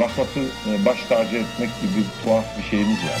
Vasatı e, baş tacı etmek gibi bir tuhaf bir şeyimiz var.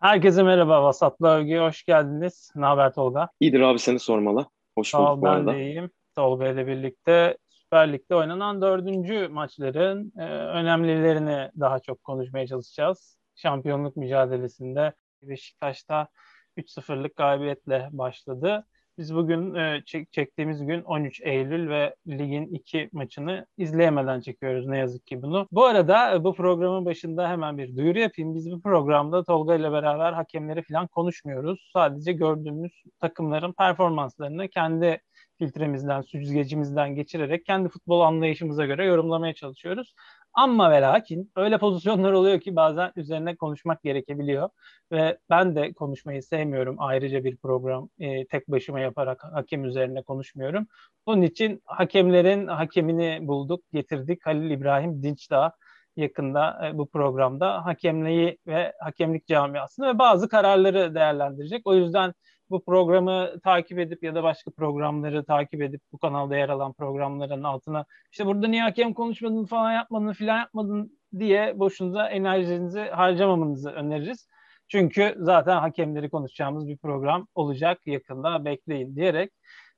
Herkese merhaba. Vasatlı Övgü'ye hoş geldiniz. Ne haber Tolga? İyidir abi seni sormalı. Hoş bulduk Sağ ol, bu arada. Ben de iyiyim. Tolga ile birlikte Süper Lig'de oynanan dördüncü maçların e, önemlilerini daha çok konuşmaya çalışacağız. Şampiyonluk mücadelesinde Beşiktaş'ta 3-0'lık galibiyetle başladı. Biz bugün e, çek, çektiğimiz gün 13 Eylül ve ligin iki maçını izleyemeden çekiyoruz ne yazık ki bunu. Bu arada e, bu programın başında hemen bir duyuru yapayım. Biz bu programda Tolga ile beraber hakemleri falan konuşmuyoruz. Sadece gördüğümüz takımların performanslarını kendi filtremizden, süzgecimizden geçirerek kendi futbol anlayışımıza göre yorumlamaya çalışıyoruz. Ama ve lakin öyle pozisyonlar oluyor ki bazen üzerine konuşmak gerekebiliyor. Ve ben de konuşmayı sevmiyorum. Ayrıca bir program e, tek başıma yaparak hakem üzerine konuşmuyorum. Bunun için hakemlerin hakemini bulduk, getirdik. Halil İbrahim Dinçdağ yakında e, bu programda hakemliği ve hakemlik camiasını ve bazı kararları değerlendirecek. O yüzden bu programı takip edip ya da başka programları takip edip bu kanalda yer alan programların altına işte burada niye hakem konuşmadın falan yapmadın filan yapmadın diye boşunuza enerjinizi harcamamanızı öneririz. Çünkü zaten hakemleri konuşacağımız bir program olacak yakında bekleyin diyerek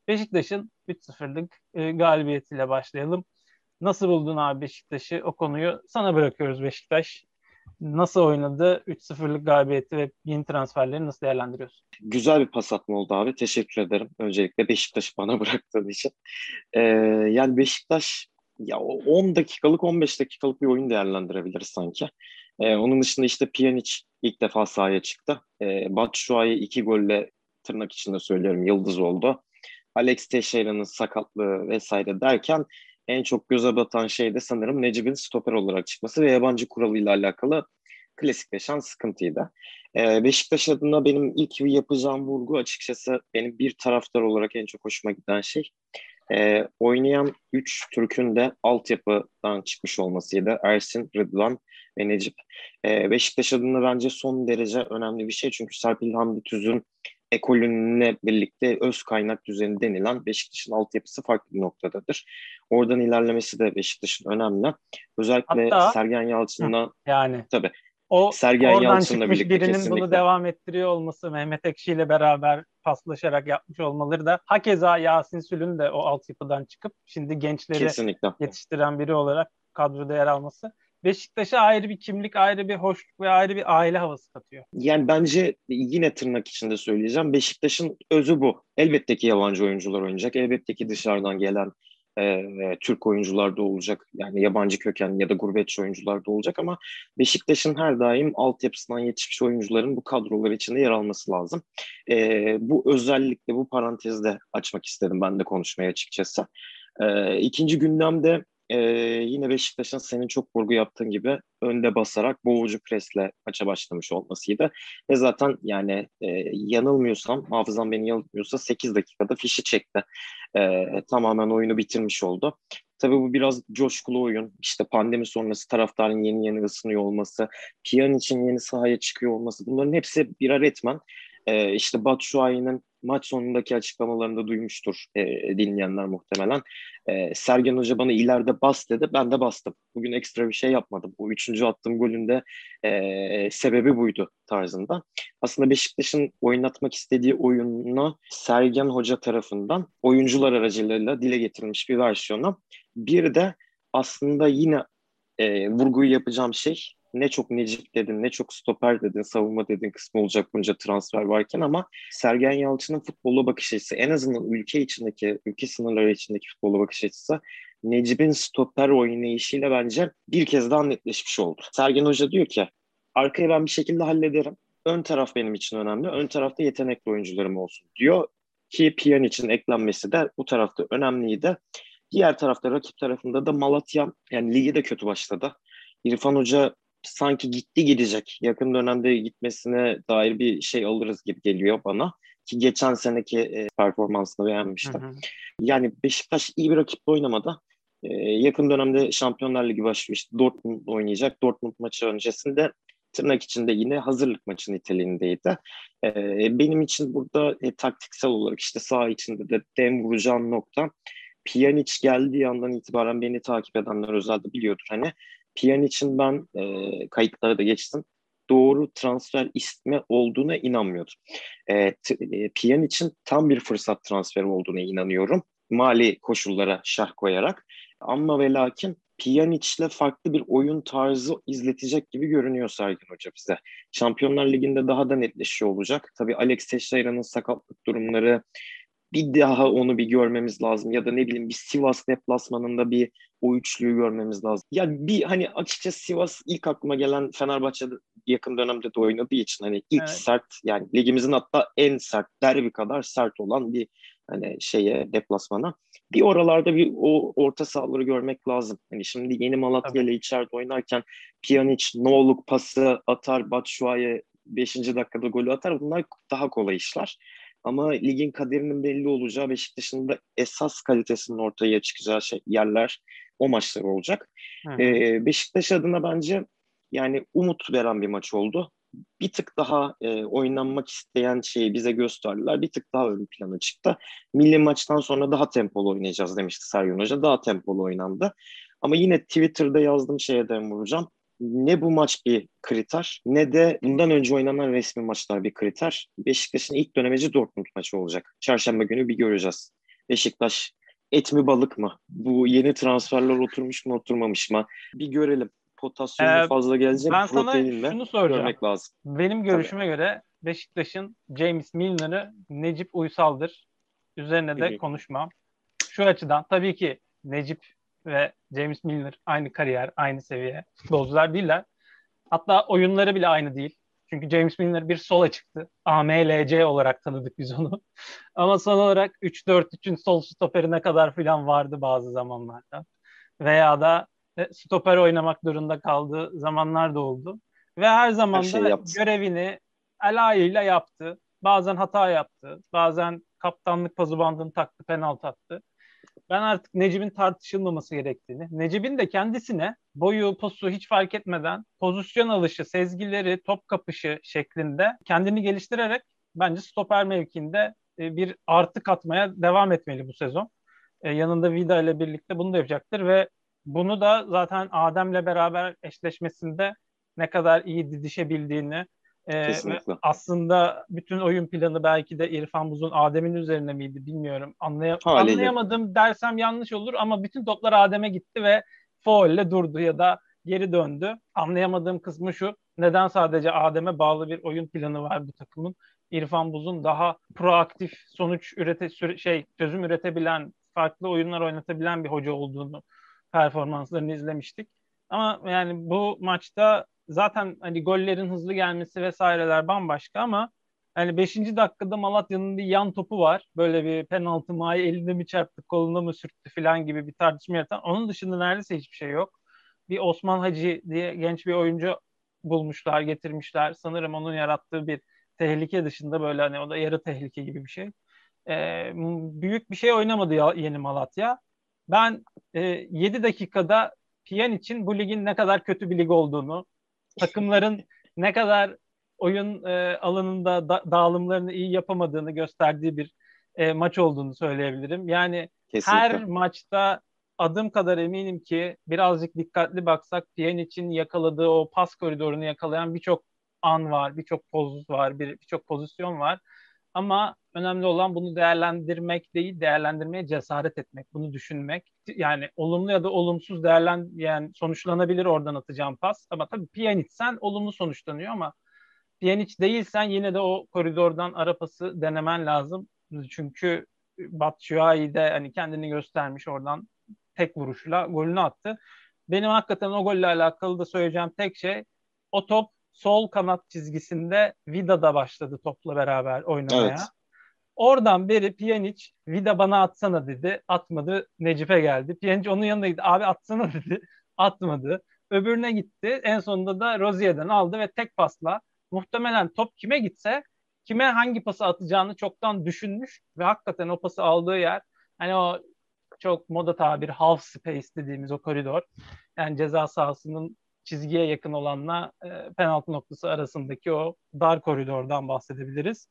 Beşiktaş'ın 3-0'lık e, galibiyetiyle başlayalım. Nasıl buldun abi Beşiktaş'ı? O konuyu sana bırakıyoruz Beşiktaş nasıl oynadı? 3-0'lık galibiyeti ve yeni transferleri nasıl değerlendiriyorsun? Güzel bir pas atma oldu abi. Teşekkür ederim. Öncelikle Beşiktaş'ı bana bıraktığın için. Ee, yani Beşiktaş ya 10 dakikalık 15 dakikalık bir oyun değerlendirebiliriz sanki. Ee, onun dışında işte Pjanic ilk defa sahaya çıktı. Ee, Batshuayi iki golle tırnak içinde söylüyorum yıldız oldu. Alex Teixeira'nın sakatlığı vesaire derken en çok göze batan şey de sanırım Necip'in stoper olarak çıkması ve yabancı kuralıyla alakalı klasikleşen sıkıntıydı. Ee, Beşiktaş adına benim ilk yapacağım vurgu açıkçası benim bir taraftar olarak en çok hoşuma giden şey e, oynayan 3 Türk'ün de altyapıdan çıkmış olmasıydı. Ersin, Rıdvan ve Necip. E, Beşiktaş adına bence son derece önemli bir şey. Çünkü Serpil Hamdi Tüz'ün ekolünle birlikte öz kaynak düzeni denilen Beşiktaş'ın altyapısı farklı bir noktadadır. Oradan ilerlemesi de Beşiktaş'ın önemli. Özellikle Hatta, Sergen Yalçın'la yani tabii o Sergen oradan Yalçın'la çıkmış birlikte birinin kesinlikle. bunu devam ettiriyor olması Mehmet Ekşi ile beraber paslaşarak yapmış olmaları da hakeza Yasin Sül'ün de o altyapıdan çıkıp şimdi gençleri kesinlikle. yetiştiren biri olarak kadroda yer alması Beşiktaş'a ayrı bir kimlik, ayrı bir hoşluk ve ayrı bir aile havası katıyor. Yani bence yine tırnak içinde söyleyeceğim. Beşiktaş'ın özü bu. Elbette ki yabancı oyuncular oynayacak. Elbette ki dışarıdan gelen e, Türk oyuncular da olacak. Yani yabancı köken ya da gurbetçi oyuncular da olacak ama Beşiktaş'ın her daim altyapısından yetişmiş oyuncuların bu kadrolar içinde yer alması lazım. E, bu özellikle bu parantezde açmak istedim ben de konuşmaya açıkçası. E, ikinci gündemde e, yine Beşiktaş'ın senin çok vurgu yaptığın gibi önde basarak boğucu presle maça başlamış olmasıydı. Ve zaten yani e, yanılmıyorsam, hafızam beni yanıltmıyorsa 8 dakikada fişi çekti. E, tamamen oyunu bitirmiş oldu. Tabii bu biraz coşkulu oyun. İşte pandemi sonrası taraftarın yeni yeni ısınıyor olması, Piyan için yeni sahaya çıkıyor olması bunların hepsi birer etmen. Ee, işte Batshuayi'nin maç sonundaki açıklamalarında duymuştur e, dinleyenler muhtemelen. E, Sergen Hoca bana ileride bas dedi. Ben de bastım. Bugün ekstra bir şey yapmadım. Bu üçüncü attığım golün de e, sebebi buydu tarzında. Aslında Beşiktaş'ın oynatmak istediği oyununu Sergen Hoca tarafından oyuncular aracılığıyla dile getirilmiş bir versiyonu. Bir de aslında yine e, vurguyu yapacağım şey ne çok Necip dedin, ne çok stoper dedin, savunma dedin kısmı olacak bunca transfer varken ama Sergen Yalçın'ın futbola bakış açısı en azından ülke içindeki, ülke sınırları içindeki futbola bakış açısı Necip'in stoper oynayışıyla bence bir kez daha netleşmiş oldu. Sergen Hoca diyor ki arkayı ben bir şekilde hallederim. Ön taraf benim için önemli. Ön tarafta yetenekli oyuncularım olsun diyor. Ki Piyan için eklenmesi de bu tarafta önemliydi. Diğer tarafta rakip tarafında da Malatya yani ligi de kötü başladı. İrfan Hoca sanki gitti gidecek. Yakın dönemde gitmesine dair bir şey alırız gibi geliyor bana. Ki geçen seneki e, performansını beğenmiştim. Hı hı. Yani Beşiktaş iyi bir rakiple oynamadı. E, yakın dönemde Şampiyonlar Ligi başlıyor. İşte Dortmund oynayacak. Dortmund maçı öncesinde tırnak içinde yine hazırlık maçı niteliğindeydi. E, benim için burada e, taktiksel olarak işte saha içinde de dem vuracağım nokta Pjanic geldiği andan itibaren beni takip edenler özellikle biliyordur. Hani Pjanic'in ben e, kayıtlara da geçtim. Doğru transfer ismi olduğuna inanmıyordum. E, e, Pjanic'in tam bir fırsat transferi olduğuna inanıyorum. Mali koşullara şah koyarak. Ama ve lakin Pjanic'le farklı bir oyun tarzı izletecek gibi görünüyor Sergin Hoca bize. Şampiyonlar Ligi'nde daha da netleşiyor olacak. Tabii Alex Teixeira'nın sakatlık durumları bir daha onu bir görmemiz lazım ya da ne bileyim bir Sivas deplasmanında bir o üçlüyü görmemiz lazım. Ya bir hani açıkçası Sivas ilk aklıma gelen Fenerbahçe'de yakın dönemde de oynadığı için hani ilk evet. sert yani ligimizin hatta en sert derbi kadar sert olan bir hani şeye deplasmana. Bir oralarda bir o orta sahaları görmek lazım. Hani şimdi yeni Malatya ile içeride oynarken Pjanic no'luk pası atar, Batshuayi 5. dakikada golü atar. Bunlar daha kolay işler. Ama ligin kaderinin belli olacağı Beşiktaş'ın da esas kalitesinin ortaya çıkacağı şey, yerler o maçlar olacak. Ee, Beşiktaş adına bence yani umut veren bir maç oldu. Bir tık daha e, oynanmak isteyen şeyi bize gösterdiler. Bir tık daha ön plana çıktı. Milli maçtan sonra daha tempolu oynayacağız demişti Sergen Hoca. Daha tempolu oynandı. Ama yine Twitter'da yazdığım şeye de vuracağım ne bu maç bir kriter ne de bundan önce oynanan resmi maçlar bir kriter. Beşiktaş'ın ilk dönemeci Dortmund maçı olacak. Çarşamba günü bir göreceğiz. Beşiktaş et mi balık mı? Bu yeni transferler oturmuş mu oturmamış mı? Bir görelim. Potasyum ee, fazla gelecek ben protein mi? şunu soracağım. Görmek lazım. Benim görüşüme Tabii. göre Beşiktaş'ın James Milner'ı Necip Uysal'dır. Üzerine de Hı-hı. konuşmam. Şu açıdan tabii ki Necip ve James Milner aynı kariyer, aynı seviye futbolcular değiller. Hatta oyunları bile aynı değil. Çünkü James Milner bir sola çıktı. AMLC olarak tanıdık biz onu. Ama son olarak 3-4-3'ün sol stoperine kadar falan vardı bazı zamanlarda. Veya da e, stoper oynamak durumunda kaldığı zamanlar da oldu. Ve her zaman her da görevini layığıyla yaptı. Bazen hata yaptı. Bazen kaptanlık pazu bandını taktı, penaltı attı ben artık Necip'in tartışılmaması gerektiğini, Necip'in de kendisine boyu, posu hiç fark etmeden pozisyon alışı, sezgileri, top kapışı şeklinde kendini geliştirerek bence stoper mevkiinde e, bir artı katmaya devam etmeli bu sezon. E, yanında Vida ile birlikte bunu da yapacaktır ve bunu da zaten Adem'le beraber eşleşmesinde ne kadar iyi didişebildiğini, ee, aslında bütün oyun planı belki de İrfan Buz'un Adem'in üzerine miydi bilmiyorum. Anlay Haliyle. Anlayamadım dersem yanlış olur ama bütün toplar Adem'e gitti ve faulle durdu ya da geri döndü. Anlayamadığım kısmı şu. Neden sadece Adem'e bağlı bir oyun planı var bu takımın? İrfan Buz'un daha proaktif sonuç ürete şey çözüm üretebilen, farklı oyunlar oynatabilen bir hoca olduğunu performanslarını izlemiştik. Ama yani bu maçta zaten hani gollerin hızlı gelmesi vesaireler bambaşka ama hani 5. dakikada Malatya'nın bir yan topu var. Böyle bir penaltı mı elinde mi çarptı koluna mı sürttü falan gibi bir tartışma yaratan. Onun dışında neredeyse hiçbir şey yok. Bir Osman Hacı diye genç bir oyuncu bulmuşlar, getirmişler. Sanırım onun yarattığı bir tehlike dışında böyle hani o da yarı tehlike gibi bir şey. Ee, büyük bir şey oynamadı ya, yeni Malatya. Ben e, 7 dakikada Piyan için bu ligin ne kadar kötü bir lig olduğunu, takımların ne kadar oyun e, alanında da, dağılımlarını iyi yapamadığını gösterdiği bir e, maç olduğunu söyleyebilirim. Yani Kesinlikle. her maçta adım kadar eminim ki birazcık dikkatli baksak için yakaladığı o pas koridorunu yakalayan birçok an var, birçok poz var, birçok pozisyon var. Ama önemli olan bunu değerlendirmek değil, değerlendirmeye cesaret etmek, bunu düşünmek. Yani olumlu ya da olumsuz değerlen yani sonuçlanabilir oradan atacağım pas. Ama tabii Pjanic sen olumlu sonuçlanıyor ama Pjanic değilsen yine de o koridordan ara pası denemen lazım. Çünkü Batshuayi de hani kendini göstermiş oradan tek vuruşla golünü attı. Benim hakikaten o golle alakalı da söyleyeceğim tek şey o top sol kanat çizgisinde Vida'da başladı topla beraber oynamaya. Evet. Oradan beri Pjanic Vida bana atsana dedi. Atmadı. Necip'e geldi. Pjanic onun yanına gitti. Abi atsana dedi. Atmadı. Öbürüne gitti. En sonunda da Rozier'den aldı ve tek pasla muhtemelen top kime gitse kime hangi pası atacağını çoktan düşünmüş ve hakikaten o pası aldığı yer hani o çok moda tabir half space dediğimiz o koridor yani ceza sahasının çizgiye yakın olanla e, penaltı noktası arasındaki o dar koridordan bahsedebiliriz.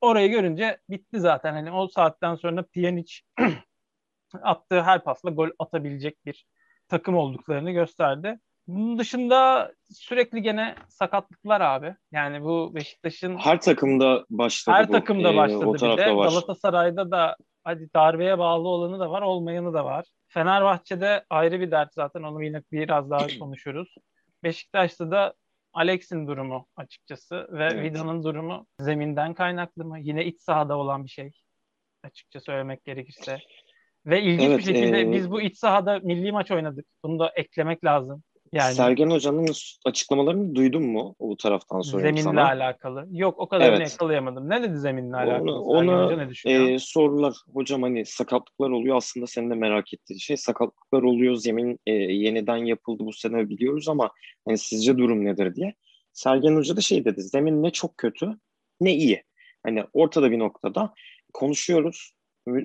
Orayı görünce bitti zaten. Hani o saatten sonra Pjanic attığı her pasla gol atabilecek bir takım olduklarını gösterdi. Bunun dışında sürekli gene sakatlıklar abi. Yani bu Beşiktaş'ın her takımda başladı her bu. takımda Ee, başladı o bir de. var. Galatasaray'da da hadi darbeye bağlı olanı da var, olmayanı da var. Fenerbahçe'de ayrı bir dert zaten onu yine biraz daha konuşuruz. Beşiktaş'ta da Alex'in durumu açıkçası ve Evet. Vida'nın durumu zeminden kaynaklı mı? Yine iç sahada olan bir şey açıkça söylemek gerekirse. Ve ilginç Evet, bir şekilde e, biz bu iç sahada milli maç oynadık. Bunu da eklemek lazım. Yani Sergen Hoca'nın açıklamalarını duydun mu o taraftan sorayım zeminle sana. alakalı. Yok o kadarını Evet. yakalayamadım. Ne dedi zeminle alakalı? Ona- Sergen ona, Hoca ne düşünüyor? Ee, sorular hocam hani sakatlıklar oluyor aslında senin de merak ettiğin şey sakatlıklar oluyor zemin e, yeniden yapıldı bu sene biliyoruz ama hani sizce durum nedir diye. Sergen Hoca da şey dedi zemin ne çok kötü ne iyi. Hani ortada bir noktada konuşuyoruz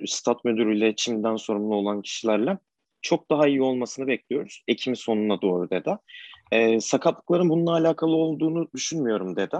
stat müdürüyle çimden sorumlu olan kişilerle çok daha iyi olmasını bekliyoruz. Ekim sonuna doğru dedi. Ee, sakatlıkların bununla alakalı olduğunu düşünmüyorum dedi.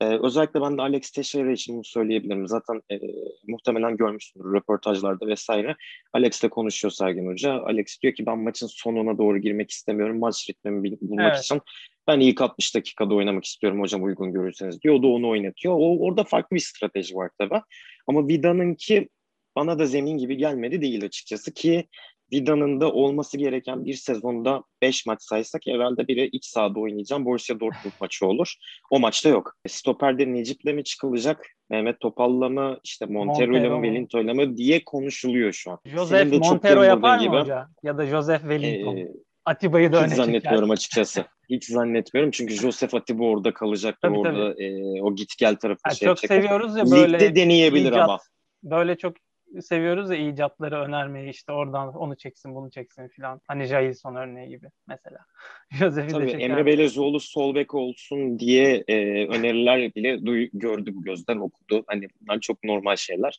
Ee, özellikle ben de Alex Teixeira için bunu söyleyebilirim. Zaten e, muhtemelen görmüşsündür röportajlarda vesaire. Alex'le konuşuyor Sergen Hoca. Alex diyor ki ben maçın sonuna doğru girmek istemiyorum. Maç ritmimi bulmak Evet. için ben ilk 60 dakikada oynamak istiyorum hocam uygun görürseniz diyor. O da onu oynatıyor. O, orada farklı bir strateji var tabii. Ama Vida'nınki bana da zemin gibi gelmedi değil açıkçası ki Vida'nın da olması gereken bir sezonda 5 maç saysak herhalde biri iç sahada oynayacağım. Borussia Dortmund maçı olur. O maçta yok. Stoper'de Necip'le mi çıkılacak? Mehmet Topal'la mı? işte Montero'yla Montero mı? Wellington'la mı? diye konuşuluyor şu an. Joseph Montero yapar mı gibi, hoca? Ya da Joseph Wellington. Ee, Atiba'yı da hiç zannetmiyorum açıkçası. Hiç zannetmiyorum çünkü Joseph Atiba orada kalacaktır. Tabii, orada e, o git gel tarafı Ha, şey çok yapacak. seviyoruz ya böyle Ligde deneyebilir icat- ama. böyle çok seviyoruz ya icatları önermeyi işte oradan onu çeksin bunu çeksin filan. Hani Jailson örneği gibi mesela. Joseph'i de Tabii çeker. Emre Belezoğlu sol bek olsun diye e, öneriler bile duy- gördü bu gözden okudu. Hani bunlar çok normal şeyler.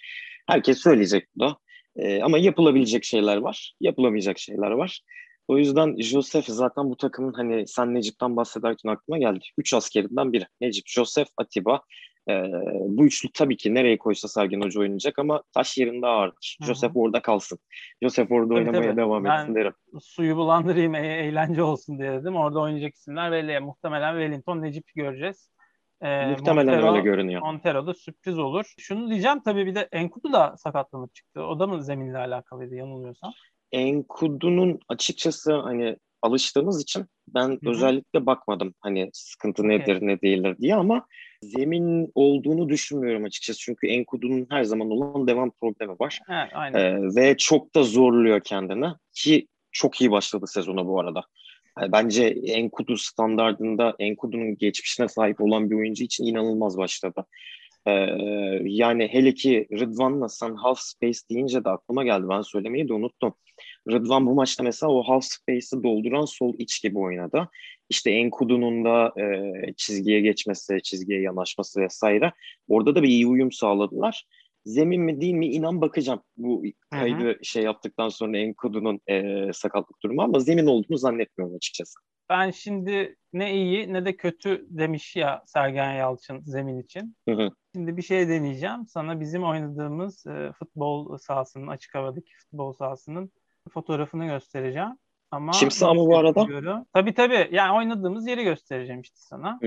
Herkes söyleyecek bu da. E, ama yapılabilecek şeyler var. Yapılamayacak şeyler var. O yüzden Joseph zaten bu takımın hani sen Necip'ten bahsederken aklıma geldi. Üç askerinden biri. Necip, Joseph, Atiba. E, bu üçlü tabii ki nereye koysa Sergen Hoca oynayacak ama taş yerinde ağırdır. Hı hı. Joseph orada kalsın. Joseph orada Tabii, oynamaya tabii. devam Ben- etsin derim. Suyu bulandırayım e- eğlence olsun diye dedim. Orada oynayacak isimler belli. Muhtemelen Wellington, Necip göreceğiz. Ee, Muhtemelen Montero- öyle görünüyor. Montero da sürpriz olur. Şunu diyeceğim tabii bir de Enkudu da sakatlanıp çıktı. O da mı zeminle alakalıydı yanılmıyorsam? Enkudu'nun açıkçası hani alıştığımız için ben hı. özellikle bakmadım hani sıkıntı nedir ne değildir diye ama zemin olduğunu düşünmüyorum açıkçası. Çünkü Enkudu'nun her zaman olan devam problemi var. He, aynen. Ee, ve çok da zorluyor kendini ki çok iyi başladı sezona bu arada. Yani bence Enkudu standardında Enkudu'nun geçmişine sahip olan bir oyuncu için inanılmaz başladı. Ee, yani hele ki Rıdvan'la sen half space deyince de aklıma geldi. Ben söylemeyi de unuttum. Rıdvan bu maçta mesela o half space'i dolduran sol iç gibi oynadı. İşte Enkudu'nun da e, çizgiye geçmesi, çizgiye yanaşması vesaire. Orada da bir iyi uyum sağladılar. Zemin mi değil mi inan bakacağım bu kaydı şey yaptıktan sonra Enkudu'nun e, sakatlık durumu ama zemin olduğunu zannetmiyorum açıkçası. Ben şimdi ne iyi ne de kötü demiş ya Sergen Yalçın zemin için. Hı hı. Şimdi bir şey deneyeceğim. Sana bizim oynadığımız e, futbol sahasının, açık havadaki futbol sahasının fotoğrafını göstereceğim. Ama Kimse ama bu arada? Görüyorum. Tabii tabii. Yani oynadığımız yeri göstereceğim işte sana.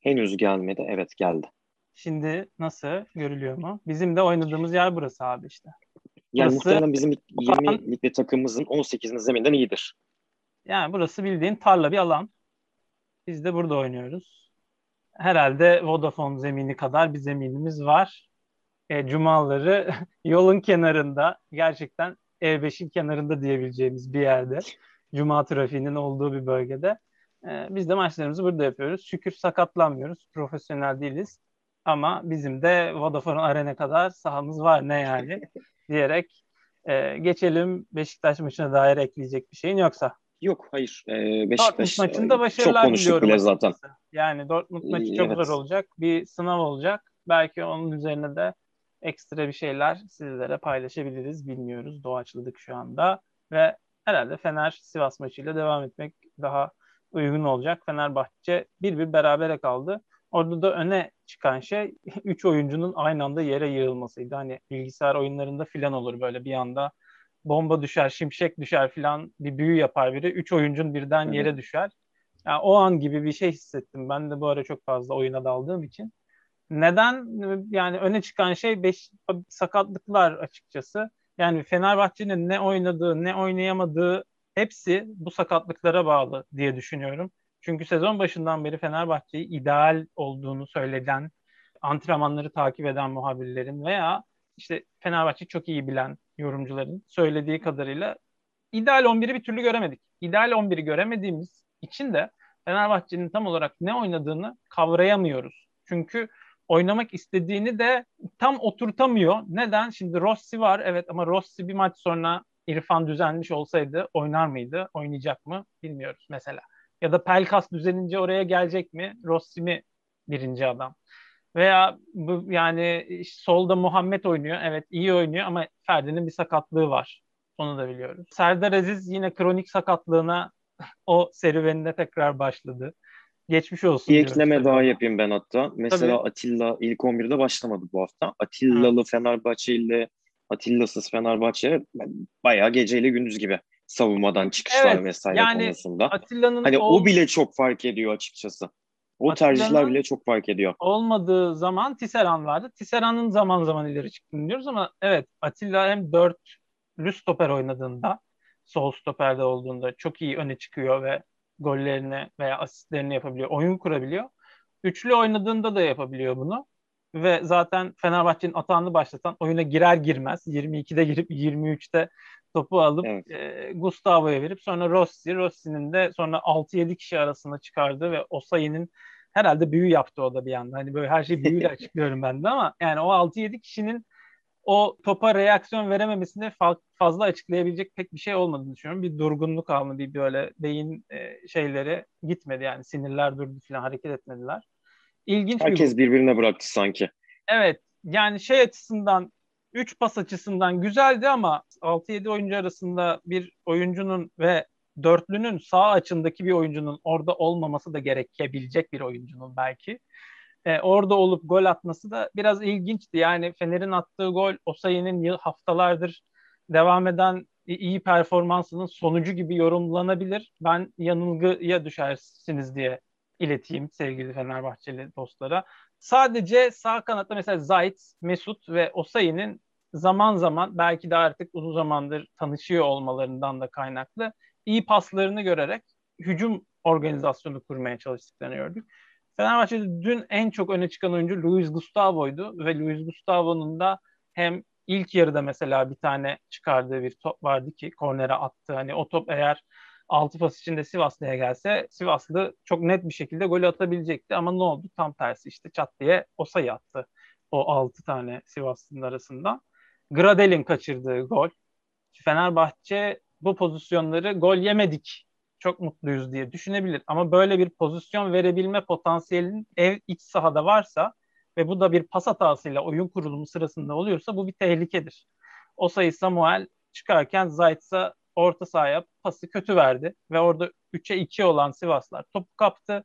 Henüz gelmedi. Evet geldi. Şimdi nasıl görülüyor mu? Bizim de oynadığımız yer burası abi işte. Yani Burası- muhtemelen bizim Okan- 20 ligde takımımızın 18'inin zeminden iyidir. Yani burası bildiğin tarla bir alan. Biz de burada oynuyoruz. Herhalde Vodafone zemini kadar bir zeminimiz var. E, cumaları yolun kenarında gerçekten E5'in kenarında diyebileceğimiz bir yerde. Cuma trafiğinin olduğu bir bölgede. E, biz de maçlarımızı burada yapıyoruz. Şükür sakatlanmıyoruz. Profesyonel değiliz. Ama bizim de Vodafone Arena kadar sahamız var ne yani diyerek e, geçelim Beşiktaş maçına dair ekleyecek bir şeyin yoksa. Yok hayır. Ee, Dortmund Beşiktaş maçında e, çok başarılar konuştuk bile zaten. açıkçası. Yani Dortmund maçı çok evet. zor olacak. Bir sınav olacak. Belki onun üzerine de ekstra bir şeyler sizlere paylaşabiliriz. Bilmiyoruz. Doğaçladık şu anda. Ve herhalde Fener Sivas maçıyla devam etmek daha uygun olacak. Fenerbahçe bir bir berabere kaldı. Orada da öne çıkan şey 3 oyuncunun aynı anda yere yığılmasıydı. Hani bilgisayar oyunlarında filan olur böyle bir anda bomba düşer, şimşek düşer filan bir büyü yapar biri. Üç oyuncun birden yere düşer. Yani o an gibi bir şey hissettim. Ben de bu ara çok fazla oyuna daldığım için. Neden? Yani öne çıkan şey beş, sakatlıklar açıkçası. Yani Fenerbahçe'nin ne oynadığı, ne oynayamadığı hepsi bu sakatlıklara bağlı diye düşünüyorum. Çünkü sezon başından beri Fenerbahçe'yi ideal olduğunu söyleden, antrenmanları takip eden muhabirlerin veya işte Fenerbahçe çok iyi bilen yorumcuların söylediği kadarıyla ideal 11'i bir türlü göremedik. İdeal 11'i göremediğimiz için de Fenerbahçe'nin tam olarak ne oynadığını kavrayamıyoruz. Çünkü oynamak istediğini de tam oturtamıyor. Neden? Şimdi Rossi var evet ama Rossi bir maç sonra İrfan düzenmiş olsaydı oynar mıydı? Oynayacak mı? Bilmiyoruz mesela. Ya da Pelkas düzenince oraya gelecek mi? Rossi mi birinci adam? Veya bu yani solda Muhammed oynuyor. Evet iyi oynuyor ama Ferdi'nin bir sakatlığı var. Onu da biliyoruz. Serdar Aziz yine kronik sakatlığına o serüvenine tekrar başladı. Geçmiş olsun. Bir ekleme daha yapayım ben hatta. Mesela Tabii. Atilla ilk 11'de başlamadı bu hafta. Atilla'lı Fenerbahçe ile Atilla'sız Fenerbahçe bayağı geceyle gündüz gibi savunmadan çıkışlar evet, vesaire yani konusunda. Atilla'nın hani o... o bile çok fark ediyor açıkçası. O tercihler bile çok fark ediyor. Olmadığı zaman Tisserand vardı. Tisserand'ın zaman zaman ileri çıktığını diyoruz ama evet Atilla hem dörtlü stoper oynadığında sol stoperde olduğunda çok iyi öne çıkıyor ve gollerini veya asistlerini yapabiliyor. Oyun kurabiliyor. Üçlü oynadığında da yapabiliyor bunu. Ve zaten Fenerbahçe'nin atağını başlatan oyuna girer girmez 22'de girip 23'te topu alıp evet. e, Gustavo'ya verip sonra Rossi, Rossi'nin de sonra 6-7 kişi arasında çıkardı ve Osayi'nin herhalde büyü yaptı o da bir anda. Hani böyle her şeyi büyüyle açıklıyorum ben de ama yani o 6-7 kişinin o topa reaksiyon verememesini fazla açıklayabilecek pek bir şey olmadığını düşünüyorum. Bir durgunluk alma, bir böyle beyin e, şeyleri gitmedi yani sinirler durdu falan hareket etmediler. İlginç Herkes bir birbirine bıraktı sanki. Evet yani şey açısından 3 pas açısından güzeldi ama 6-7 oyuncu arasında bir oyuncunun ve dörtlünün sağ açındaki bir oyuncunun orada olmaması da gerekebilecek bir oyuncunun belki. Ee, orada olup gol atması da biraz ilginçti. Yani Fener'in attığı gol o sayının haftalardır devam eden iyi performansının sonucu gibi yorumlanabilir. Ben yanılgıya düşersiniz diye ileteyim sevgili Fenerbahçeli dostlara. Sadece sağ kanatta mesela Zayt, Mesut ve Osayi'nin zaman zaman belki de artık uzun zamandır tanışıyor olmalarından da kaynaklı iyi paslarını görerek hücum organizasyonu kurmaya çalıştıklarını gördük. Fenerbahçe'de dün en çok öne çıkan oyuncu Luis Gustavo'ydu ve Luis Gustavo'nun da hem ilk yarıda mesela bir tane çıkardığı bir top vardı ki kornere attı. Hani o top eğer 6 pas içinde Sivaslı'ya gelse Sivaslı çok net bir şekilde gol atabilecekti ama ne oldu? Tam tersi işte çat diye o sayı attı. O 6 tane Sivaslı'nın arasında. Gradel'in kaçırdığı gol. Fenerbahçe bu pozisyonları gol yemedik çok mutluyuz diye düşünebilir. Ama böyle bir pozisyon verebilme potansiyelinin ev iç sahada varsa ve bu da bir pas hatasıyla oyun kurulumu sırasında oluyorsa bu bir tehlikedir. O sayı Samuel çıkarken Zayt'sa orta sahaya pası kötü verdi ve orada 3'e 2 olan Sivaslar topu kaptı.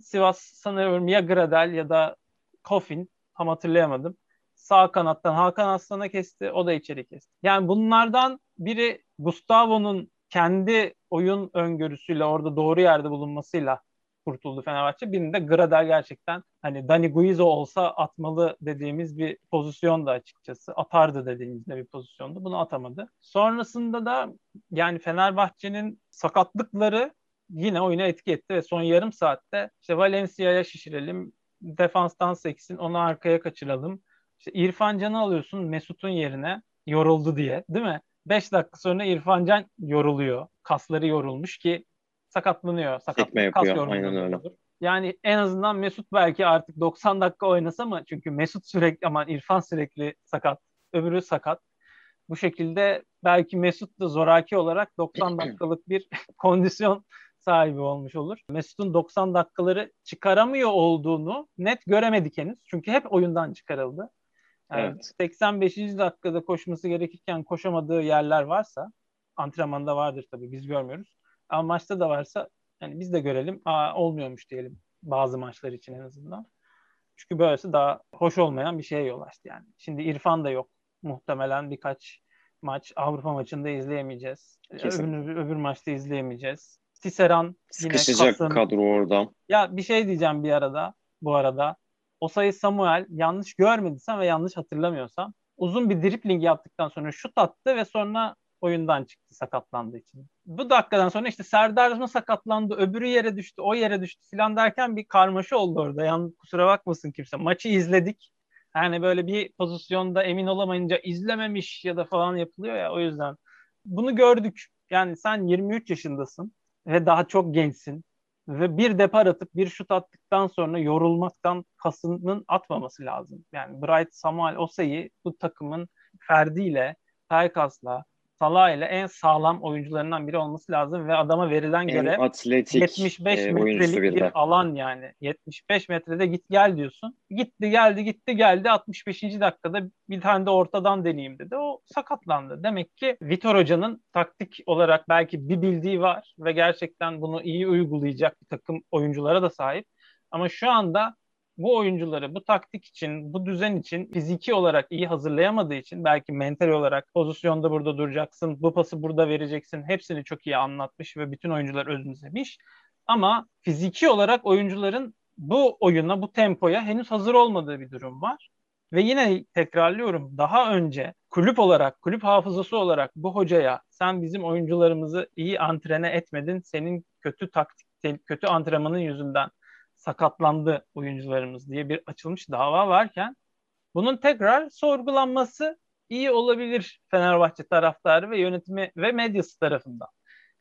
Sivas sanıyorum ya Gradel ya da Kofin tam hatırlayamadım. Sağ kanattan Hakan Aslan'a kesti, o da içeri kesti. Yani bunlardan biri Gustavo'nun kendi oyun öngörüsüyle orada doğru yerde bulunmasıyla kurtuldu Fenerbahçe. Birinde Gradel gerçekten hani Dani Guizo olsa atmalı dediğimiz bir pozisyon da açıkçası. Atardı dediğimizde bir pozisyondu. Bunu atamadı. Sonrasında da yani Fenerbahçe'nin sakatlıkları yine oyuna etki etti ve son yarım saatte işte Valencia'ya şişirelim, defanstan seksin, onu arkaya kaçıralım. İşte İrfan Can'ı alıyorsun Mesut'un yerine yoruldu diye değil mi? 5 dakika sonra İrfan Can yoruluyor. Kasları yorulmuş ki sakatlanıyor. Sakat, yapıyor. Aynen öyle. Olur. Yani en azından Mesut belki artık 90 dakika oynasa mı? Çünkü Mesut sürekli aman İrfan sürekli sakat. Öbürü sakat. Bu şekilde belki Mesut da zoraki olarak 90 dakikalık bir kondisyon sahibi olmuş olur. Mesut'un 90 dakikaları çıkaramıyor olduğunu net göremedik henüz. Çünkü hep oyundan çıkarıldı. Yani evet. 85. dakikada koşması gerekirken koşamadığı yerler varsa antrenmanda vardır tabii biz görmüyoruz. Ama maçta da varsa yani biz de görelim. Aa, olmuyormuş diyelim. Bazı maçlar için en azından. Çünkü böylesi daha hoş olmayan bir şeye yol açtı yani. Şimdi İrfan da yok. Muhtemelen birkaç maç Avrupa maçında izleyemeyeceğiz. Öbür, öbür maçta izleyemeyeceğiz. Tisseran yine Sıkışacak kasın. kadro orada. Ya bir şey diyeceğim bir arada bu arada. O sayı Samuel yanlış görmediysem ve yanlış hatırlamıyorsam uzun bir dripling yaptıktan sonra şut attı ve sonra oyundan çıktı sakatlandığı için. Bu dakikadan sonra işte Serdar mı sakatlandı, öbürü yere düştü, o yere düştü filan derken bir karmaşa oldu orada. Yani kusura bakmasın kimse. Maçı izledik. Yani böyle bir pozisyonda emin olamayınca izlememiş ya da falan yapılıyor ya o yüzden. Bunu gördük. Yani sen 23 yaşındasın ve daha çok gençsin ve bir depar atıp bir şut attıktan sonra yorulmaktan kasının atmaması lazım. Yani Bright Samuel Osayi bu takımın Ferdi'yle, Taykas'la, Salah ile en sağlam oyuncularından biri olması lazım ve adama verilen En görev atletik 75 e, metrelik bir de. alan yani. 75 metrede git gel diyorsun. Gitti geldi gitti geldi 65. dakikada bir tane de ortadan deneyeyim dedi. O sakatlandı. Demek ki Vitor Hoca'nın taktik olarak belki bir bildiği var ve gerçekten bunu iyi uygulayacak bir takım oyunculara da sahip. Ama şu anda bu oyuncuları bu taktik için, bu düzen için fiziki olarak iyi hazırlayamadığı için belki mental olarak pozisyonda burada duracaksın, bu pası burada vereceksin. Hepsini çok iyi anlatmış ve bütün oyuncular özümsemiş. Ama fiziki olarak oyuncuların bu oyuna, bu tempoya henüz hazır olmadığı bir durum var. Ve yine tekrarlıyorum daha önce kulüp olarak, kulüp hafızası olarak bu hocaya sen bizim oyuncularımızı iyi antrene etmedin, senin kötü taktik, kötü antrenmanın yüzünden sakatlandı oyuncularımız diye bir açılmış dava varken bunun tekrar sorgulanması iyi olabilir Fenerbahçe taraftarı ve yönetimi ve medyası tarafından.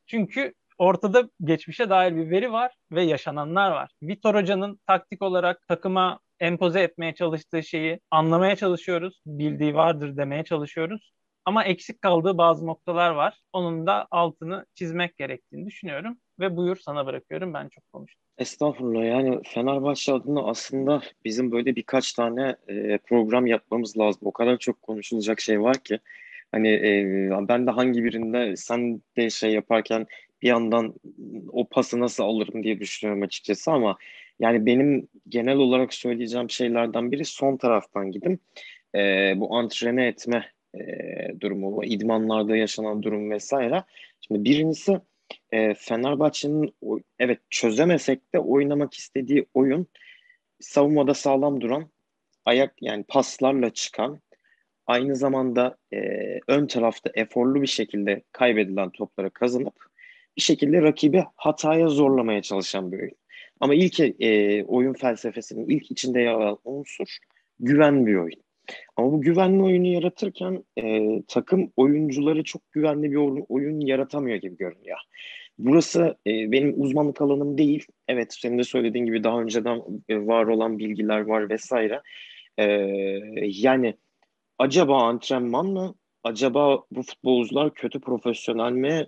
Çünkü ortada geçmişe dair bir veri var ve yaşananlar var. Vitor Hoca'nın taktik olarak takıma empoze etmeye çalıştığı şeyi anlamaya çalışıyoruz. Bildiği vardır demeye çalışıyoruz. Ama eksik kaldığı bazı noktalar var. Onun da altını çizmek gerektiğini düşünüyorum. Ve buyur sana bırakıyorum. Ben çok konuştum. Estağfurullah yani Fenerbahçe adına aslında bizim böyle birkaç tane e, program yapmamız lazım. O kadar çok konuşulacak şey var ki. Hani e, ben de hangi birinde sen de şey yaparken bir yandan o pası nasıl alırım diye düşünüyorum açıkçası ama yani benim genel olarak söyleyeceğim şeylerden biri son taraftan gidim. E, bu antrene etme e, durumu, idmanlarda yaşanan durum vesaire. Şimdi birincisi e, Fenerbahçe'nin evet çözemesek de oynamak istediği oyun savunmada sağlam duran, ayak yani paslarla çıkan, aynı zamanda e, ön tarafta eforlu bir şekilde kaybedilen topları kazanıp bir şekilde rakibi hataya zorlamaya çalışan bir oyun. Ama ilk e, oyun felsefesinin ilk içinde yer alan unsur güven bir oyun. Ama bu güvenli oyunu yaratırken e, takım oyuncuları çok güvenli bir oyun, oyun yaratamıyor gibi görünüyor. Burası e, benim uzmanlık alanım değil. Evet senin de söylediğin gibi daha önceden e, var olan bilgiler var vesaire. E, yani acaba antrenman mı? Acaba bu futbolcular kötü profesyonel mi?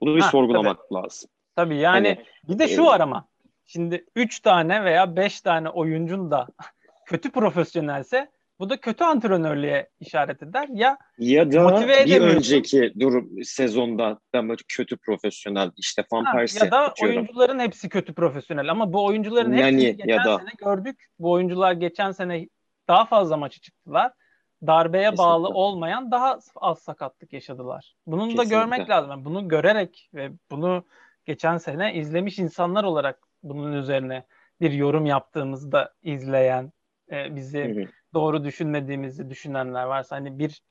Bunu bir ha, sorgulamak tabii. lazım. Tabii yani hani, bir de şu e, var ama. Şimdi 3 tane veya 5 tane oyuncun da kötü profesyonelse bu da kötü antrenörlüğe işaret eder. Ya ya da bir önceki durum sezonda da kötü profesyonel işte Van Persie ya da atıyorum. oyuncuların hepsi kötü profesyonel ama bu oyuncuların hepsini yani, geçen ya da... sene gördük. Bu oyuncular geçen sene daha fazla maçı çıktılar. Darbeye Kesinlikle. bağlı olmayan daha az sakatlık yaşadılar. Bunun Kesinlikle. da görmek lazım. Yani bunu görerek ve bunu geçen sene izlemiş insanlar olarak bunun üzerine bir yorum yaptığımızda izleyen e, bizi hı hı doğru düşünmediğimizi düşünenler varsa hani bir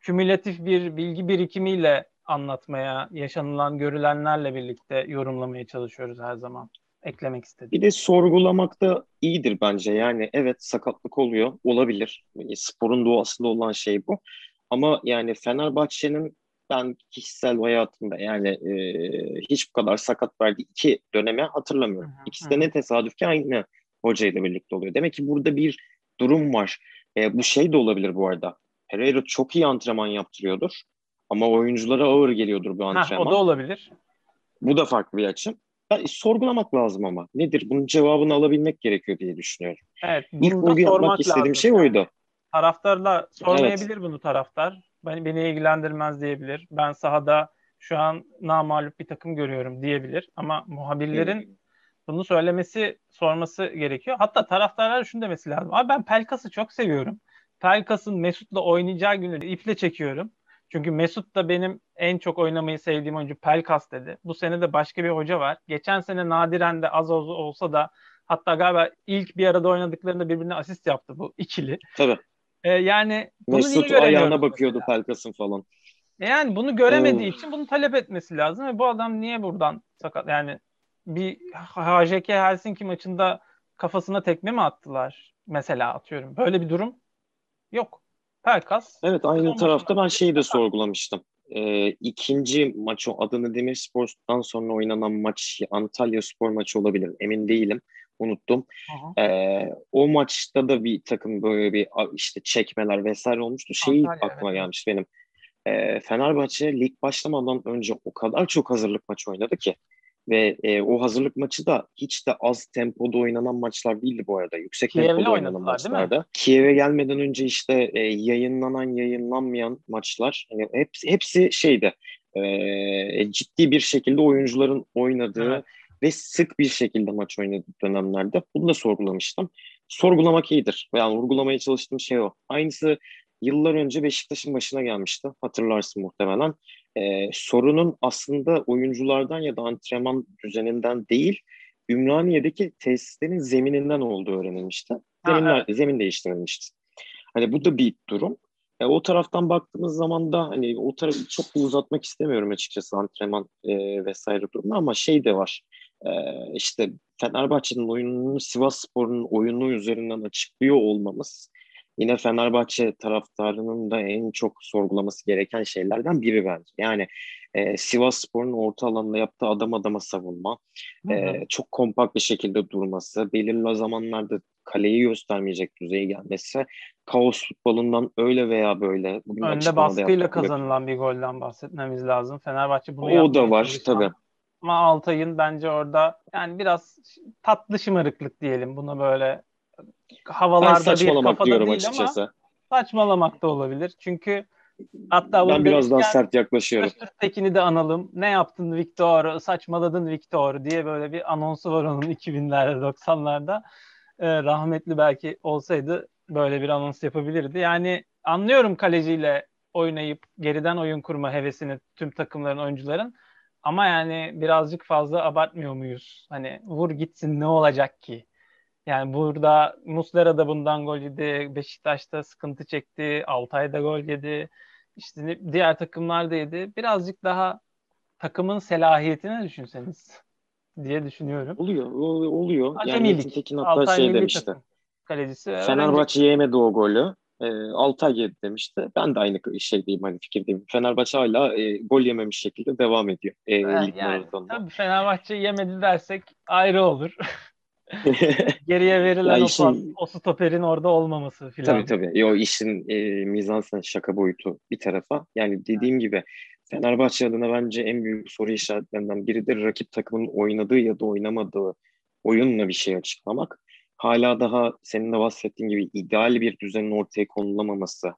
kümülatif bir bilgi birikimiyle anlatmaya, yaşanılan, görülenlerle birlikte yorumlamaya çalışıyoruz her zaman. Eklemek istedim. Bir de sorgulamak da iyidir bence. Yani evet sakatlık oluyor, olabilir. Yani sporun doğasında olan şey bu. Ama yani Fenerbahçe'nin ben kişisel hayatımda yani e, hiç bu kadar sakat verdiği iki döneme hatırlamıyorum. İkisi de ne tesadüf ki aynı hocayla birlikte oluyor. Demek ki burada bir durum var. E, bu şey de olabilir bu arada. Pereira çok iyi antrenman yaptırıyordur. Ama oyunculara ağır geliyordur bu antrenman. Heh, o da olabilir. Bu da farklı bir açı. Ben, sorgulamak lazım ama. Nedir? Bunun cevabını alabilmek gerekiyor diye düşünüyorum. Evet. İlk bugün yapmak istediğim lazım. şey oydu. Taraftarla sormayabilir evet. bunu taraftar. Beni, beni ilgilendirmez diyebilir. Ben sahada şu an namalup bir takım görüyorum diyebilir. Ama muhabirlerin Bunu söylemesi, sorması gerekiyor. Hatta taraftarlar şunu demesi lazım. Abi ben Pelkas'ı çok seviyorum. Pelkas'ın Mesut'la oynayacağı günü iple çekiyorum. Çünkü Mesut da benim en çok oynamayı sevdiğim oyuncu Pelkas dedi. Bu sene de başka bir hoca var. Geçen sene nadiren de az olsa da hatta galiba ilk bir arada oynadıklarında birbirine asist yaptı bu ikili. Tabii. Ee, yani bunu Mesut ayağına bakıyordu Pelkas'ın falan. Yani bunu göremediği için bunu talep etmesi lazım ve bu adam niye buradan sakat yani bir HJK Helsinki maçında kafasına tekme mi attılar mesela atıyorum. Böyle bir durum yok. Pelkas. Evet aynı tarafta ben şeyi de sorgulamıştım. Ee, ikinci maç o adını Demirspor'dan sonra oynanan maç Antalya Spor maçı olabilir. Emin değilim. Unuttum. Ee, o maçta da bir takım böyle bir işte çekmeler vesaire olmuştu. Şey aklıma evet. gelmiş benim. Ee, Fenerbahçe lig başlamadan önce o kadar çok hazırlık maçı oynadı ki. Ve e, o hazırlık maçı da hiç de az tempoda oynanan maçlar değildi bu arada. Yüksek Kiev'le tempoda oynanan maçlarda. Kiev'e gelmeden önce işte e, yayınlanan, yayınlanmayan maçlar hani hepsi, hepsi şeydi. E, ciddi bir şekilde oyuncuların oynadığı evet. ve sık bir şekilde maç oynadığı dönemlerde. Bunu da sorgulamıştım. Sorgulamak iyidir. Yani vurgulamaya çalıştığım şey o. Aynısı yıllar önce Beşiktaş'ın başına gelmişti. Hatırlarsın muhtemelen. Ee, sorunun aslında oyunculardan ya da antrenman düzeninden değil, Ümraniye'deki tesislerin zemininden olduğu öğrenilmişti. Zeminler, ha, evet. Zemin değiştirilmişti. Hani bu da bir durum. E, o taraftan baktığımız zaman da hani o tarafı çok uzatmak istemiyorum açıkçası antrenman e, vesaire durumu ama şey de var. E, işte Fenerbahçe'nin oyununu Sivas Spor'un oyunu üzerinden açıklıyor olmamız yine Fenerbahçe taraftarının da en çok sorgulaması gereken şeylerden biri bence. Yani e, Sivas Spor'un orta alanda yaptığı adam adama savunma, e, çok kompakt bir şekilde durması, belirli zamanlarda kaleyi göstermeyecek düzeye gelmesi, kaos futbolundan öyle veya böyle. Bugün Önde baskıyla kazanılan bir golden bahsetmemiz lazım. Fenerbahçe bunu O da var tabii. Ama Altay'ın bence orada yani biraz tatlı şımarıklık diyelim. Buna böyle havalarda bir kafada diyorum değil açıkçası. ama saçmalamak da olabilir. Çünkü hatta ben biraz daha sert yaklaşıyorum. Tekin'i de analım. Ne yaptın Victor? Saçmaladın Victor diye böyle bir anonsu var onun 2000'lerde 90'larda. Ee, rahmetli belki olsaydı böyle bir anons yapabilirdi. Yani anlıyorum kaleciyle oynayıp geriden oyun kurma hevesini tüm takımların oyuncuların. Ama yani birazcık fazla abartmıyor muyuz? Hani vur gitsin ne olacak ki? Yani burada Muslera da bundan gol yedi. Beşiktaş'ta sıkıntı çekti. Altay'da gol yedi. İşte diğer takımlar da yedi. Birazcık daha takımın selahiyetini düşünseniz diye düşünüyorum. Oluyor. Oluyor. Acemilik. Yani Tekin hatta Altay şey demişti. Takım. Kalecisi. Fenerbahçe öğrenci. yemedi o golü. E, Altay yedi demişti. Ben de aynı şeydeyim, aynı fikirdeyim. Fenerbahçe hala e, gol yememiş şekilde devam ediyor. E, yani, yani, tabii Fenerbahçe yemedi dersek ayrı olur. Geriye verilen o, işin, o stoperin orada olmaması filan. Tabii tabii. O işin e, mizansen şaka boyutu bir tarafa. Yani dediğim gibi Fenerbahçe adına bence en büyük soru işaretlerinden biri de rakip takımın oynadığı ya da oynamadığı oyunla bir şey açıklamak. Hala daha senin de bahsettiğin gibi ideal bir düzenin ortaya konulamaması.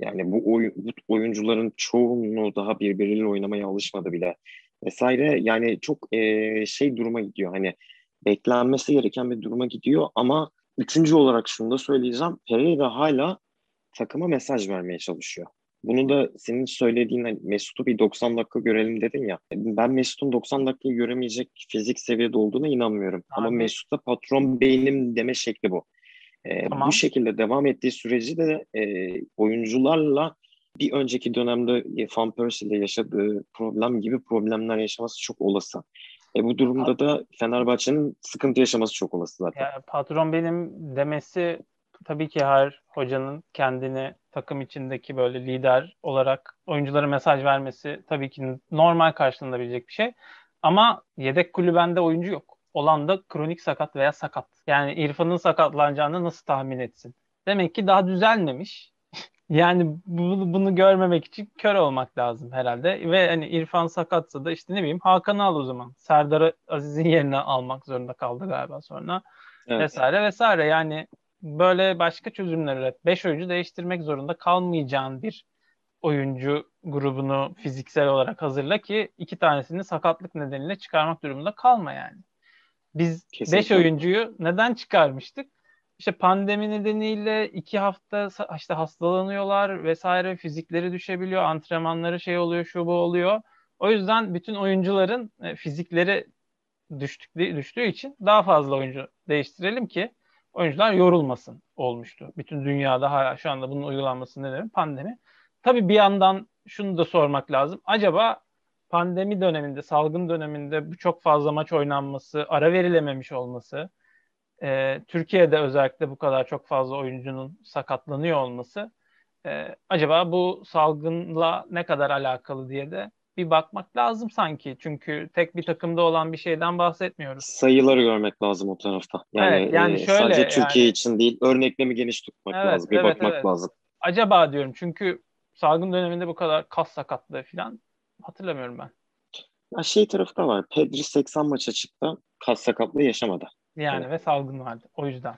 Yani bu, oy, bu oyuncuların çoğunluğu daha birbiriyle oynamaya alışmadı bile vesaire. Yani çok e, şey duruma gidiyor. Hani beklenmesi gereken bir duruma gidiyor ama üçüncü olarak şunu da söyleyeceğim. Pereira hala takıma mesaj vermeye çalışıyor. Bunu da senin söylediğin hani Mesut'u bir 90 dakika görelim dedin ya. Ben Mesut'un 90 dakikayı göremeyecek fizik seviyede olduğuna inanmıyorum. Abi. Ama Mesut'a patron benim deme şekli bu. Ee, tamam. Bu şekilde devam ettiği süreci de e, oyuncularla bir önceki dönemde Van Persie ile yaşadığı problem gibi problemler yaşaması çok olası. E bu durumda da Fenerbahçe'nin sıkıntı yaşaması çok olası zaten. Ya, patron benim demesi tabii ki her hocanın kendini takım içindeki böyle lider olarak oyunculara mesaj vermesi tabii ki normal karşılanabilecek bir şey. Ama yedek kulübende oyuncu yok. Olan da kronik sakat veya sakat. Yani İrfan'ın sakatlanacağını nasıl tahmin etsin? Demek ki daha düzelmemiş. Yani bunu, bunu görmemek için kör olmak lazım herhalde. Ve hani İrfan sakatsa da işte ne bileyim Hakan'ı al o zaman. Serdar Aziz'in yerine almak zorunda kaldı galiba sonra. Evet. Vesaire vesaire. Yani böyle başka çözümler üret. Beş oyuncu değiştirmek zorunda kalmayacağın bir oyuncu grubunu fiziksel olarak hazırla ki iki tanesini sakatlık nedeniyle çıkarmak durumunda kalma yani. Biz 5 oyuncuyu neden çıkarmıştık? İşte pandemi nedeniyle iki hafta işte hastalanıyorlar vesaire fizikleri düşebiliyor, antrenmanları şey oluyor, şu bu oluyor. O yüzden bütün oyuncuların e, fizikleri düştük, düştüğü için daha fazla oyuncu değiştirelim ki oyuncular yorulmasın olmuştu. Bütün dünyada hala şu anda bunun uygulanması nedeni pandemi. Tabii bir yandan şunu da sormak lazım. Acaba pandemi döneminde, salgın döneminde bu çok fazla maç oynanması, ara verilememiş olması, e, Türkiye'de özellikle bu kadar çok fazla oyuncunun sakatlanıyor olması e, acaba bu salgınla ne kadar alakalı diye de bir bakmak lazım sanki. Çünkü tek bir takımda olan bir şeyden bahsetmiyoruz. Sayıları görmek lazım o tarafta. Yani, evet, yani e, şöyle, sadece Türkiye yani, için değil, örneklemi geniş tutmak evet, lazım. Bir evet, bakmak evet. lazım. Acaba diyorum çünkü salgın döneminde bu kadar kas sakatlığı falan hatırlamıyorum ben. Ya şey tarafı da var. Pedri 80 maça çıktı. Kas sakatlığı yaşamadı. Yani evet. ve salgın vardı. O yüzden.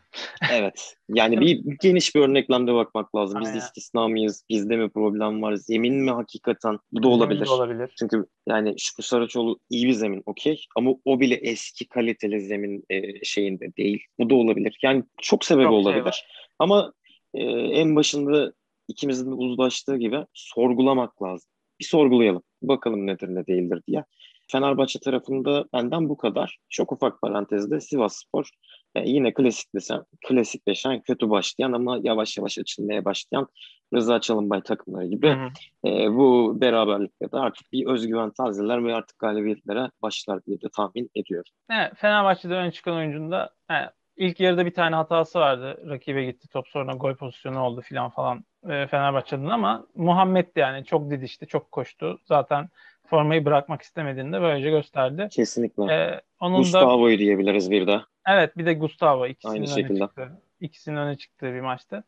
evet. Yani bir geniş bir örneklemde bakmak lazım. Biz de istisna mıyız? Bizde mi problem var? Zemin mi hakikaten? Bu da olabilir. Zemin de olabilir. Çünkü yani Şükrü Saraçoğlu iyi bir zemin okey. Ama o bile eski kaliteli zemin e, şeyinde değil. Bu da olabilir. Yani çok sebebi çok şey olabilir. Şey Ama e, en başında ikimizin de uzlaştığı gibi sorgulamak lazım. Bir sorgulayalım. Bakalım nedir ne değildir diye. Fenerbahçe tarafında benden bu kadar. Çok ufak parantezde Sivas Spor e, yine klasikleşen, klasikleşen, kötü başlayan ama yavaş yavaş açılmaya başlayan Rıza Çalınbay takımları gibi hı hı. E, bu beraberlikte de artık bir özgüven tazeler ve artık galibiyetlere başlar diye de tahmin ediyorum. Evet, Fenerbahçe'de ön çıkan oyuncunun da yani ilk yarıda bir tane hatası vardı. Rakibe gitti top sonra gol pozisyonu oldu filan falan e, Fenerbahçe'den ama Muhammed de yani çok didişti, çok koştu. Zaten formayı bırakmak istemediğini de böylece gösterdi. Kesinlikle. Ee, onun Gustavo'yu da, diyebiliriz bir de. Evet bir de Gustavo. İkisinin Aynı şekilde. Çıktı. İkisinin öne çıktığı bir maçtı.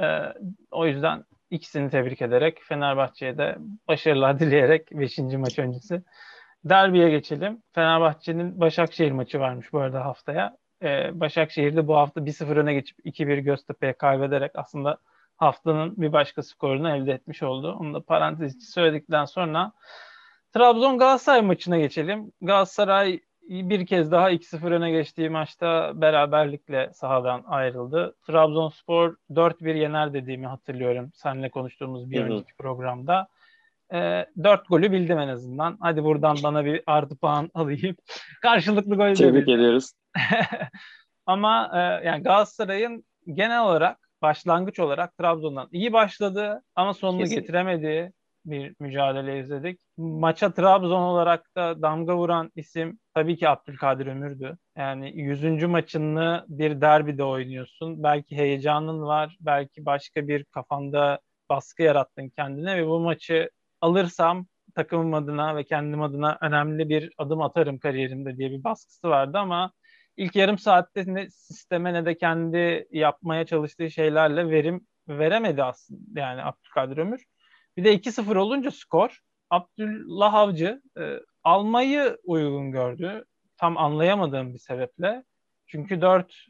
Ee, o yüzden ikisini tebrik ederek Fenerbahçe'ye de başarılar dileyerek 5. maç öncesi. Derbiye geçelim. Fenerbahçe'nin Başakşehir maçı varmış bu arada haftaya. Ee, Başakşehir'de bu hafta 1-0 öne geçip 2-1 Göztepe'ye kaybederek aslında haftanın bir başka skorunu elde etmiş oldu. Onu da parantez içi söyledikten sonra Trabzon Galatasaray maçına geçelim. Galatasaray bir kez daha 2-0 öne geçtiği maçta beraberlikle sahadan ayrıldı. Trabzonspor 4-1 yener dediğimi hatırlıyorum. Seninle konuştuğumuz bir önceki programda. E, 4 golü bildim en azından. Hadi buradan bana bir artı puan alayım. Karşılıklı gol Tebrik ediyoruz. Ama e, yani Galatasaray'ın genel olarak başlangıç olarak Trabzon'dan iyi başladı ama sonunu Kesin. getiremedi bir mücadele izledik. Maça Trabzon olarak da damga vuran isim tabii ki Abdülkadir Ömür'dü. Yani 100. maçını bir derbide oynuyorsun. Belki heyecanın var, belki başka bir kafanda baskı yarattın kendine ve bu maçı alırsam takımım adına ve kendim adına önemli bir adım atarım kariyerimde diye bir baskısı vardı ama ilk yarım saatte ne sisteme ne de kendi yapmaya çalıştığı şeylerle verim veremedi aslında yani Abdülkadir Ömür. Bir de 2-0 olunca skor Abdullah Avcı e, almayı uygun gördü. Tam anlayamadığım bir sebeple. Çünkü 4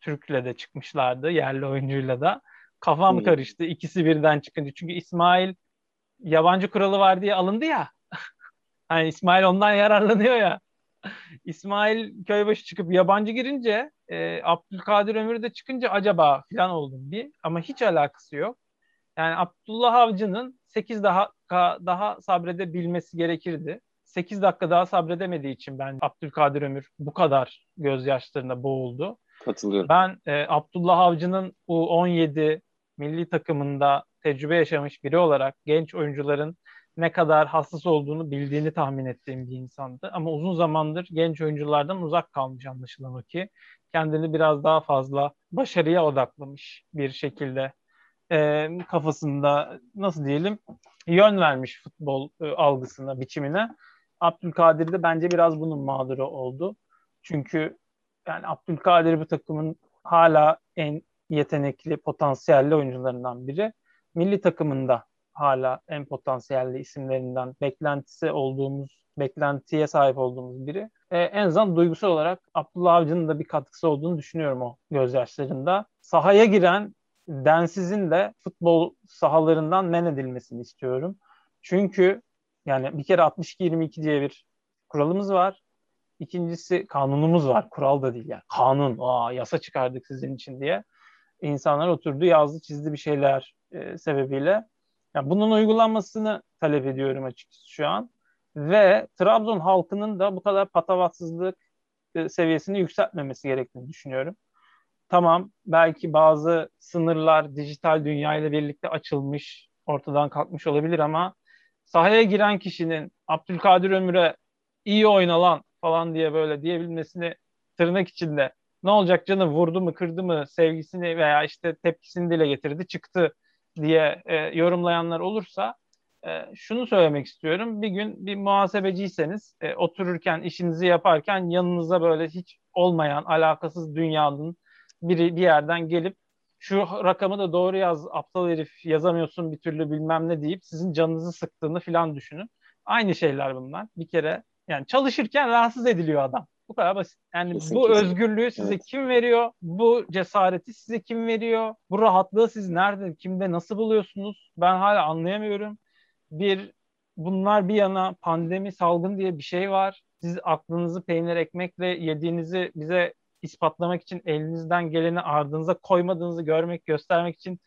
Türk'le de çıkmışlardı yerli oyuncuyla da. Kafam hmm. karıştı ikisi birden çıkınca. Çünkü İsmail yabancı kuralı var diye alındı ya. hani İsmail ondan yararlanıyor ya. İsmail Köybaşı çıkıp yabancı girince e, Abdülkadir Ömür de çıkınca acaba falan oldum bir. Ama hiç alakası yok. Yani Abdullah Avcı'nın 8 daha daha sabredebilmesi gerekirdi. 8 dakika daha sabredemediği için ben Abdülkadir Ömür bu kadar gözyaşlarında boğuldu. Katılıyorum. Ben e, Abdullah Avcı'nın U17 milli takımında tecrübe yaşamış biri olarak genç oyuncuların ne kadar hassas olduğunu bildiğini tahmin ettiğim bir insandı. Ama uzun zamandır genç oyunculardan uzak kalmış anlaşılan o ki. Kendini biraz daha fazla başarıya odaklamış bir şekilde e, kafasında nasıl diyelim yön vermiş futbol e, algısına, biçimine. Abdülkadir de bence biraz bunun mağduru oldu. Çünkü yani Abdülkadir bu takımın hala en yetenekli, potansiyelli oyuncularından biri. Milli takımında hala en potansiyelli isimlerinden beklentisi olduğumuz, beklentiye sahip olduğumuz biri. Ee, en azından duygusal olarak Abdullah Avcı'nın da bir katkısı olduğunu düşünüyorum o gözyaşlarında. Sahaya giren densizin de futbol sahalarından men edilmesini istiyorum. Çünkü yani bir kere 62-22 diye bir kuralımız var. İkincisi kanunumuz var. Kural da değil yani. Kanun. Aa, yasa çıkardık sizin için diye. İnsanlar oturdu yazdı çizdi bir şeyler e, sebebiyle. Yani bunun uygulanmasını talep ediyorum açıkçası şu an. Ve Trabzon halkının da bu kadar patavatsızlık e, seviyesini yükseltmemesi gerektiğini düşünüyorum. Tamam belki bazı sınırlar dijital dünya ile birlikte açılmış, ortadan kalkmış olabilir ama sahaya giren kişinin Abdülkadir Ömür'e iyi oynalan falan diye böyle diyebilmesini tırnak içinde ne olacak canım vurdu mu kırdı mı sevgisini veya işte tepkisini dile getirdi çıktı diye e, yorumlayanlar olursa e, şunu söylemek istiyorum. Bir gün bir muhasebeciyseniz e, otururken işinizi yaparken yanınıza böyle hiç olmayan alakasız dünyanın biri bir yerden gelip şu rakamı da doğru yaz aptal herif yazamıyorsun bir türlü bilmem ne deyip sizin canınızı sıktığını falan düşünün. Aynı şeyler bunlar. Bir kere yani çalışırken rahatsız ediliyor adam. Bu kadar basit. Yani kesin, bu kesin. özgürlüğü size evet. kim veriyor? Bu cesareti size kim veriyor? Bu rahatlığı siz nerede, kimde, nasıl buluyorsunuz? Ben hala anlayamıyorum. Bir bunlar bir yana pandemi, salgın diye bir şey var. Siz aklınızı peynir ekmekle yediğinizi bize ispatlamak için elinizden geleni ardınıza koymadığınızı görmek, göstermek için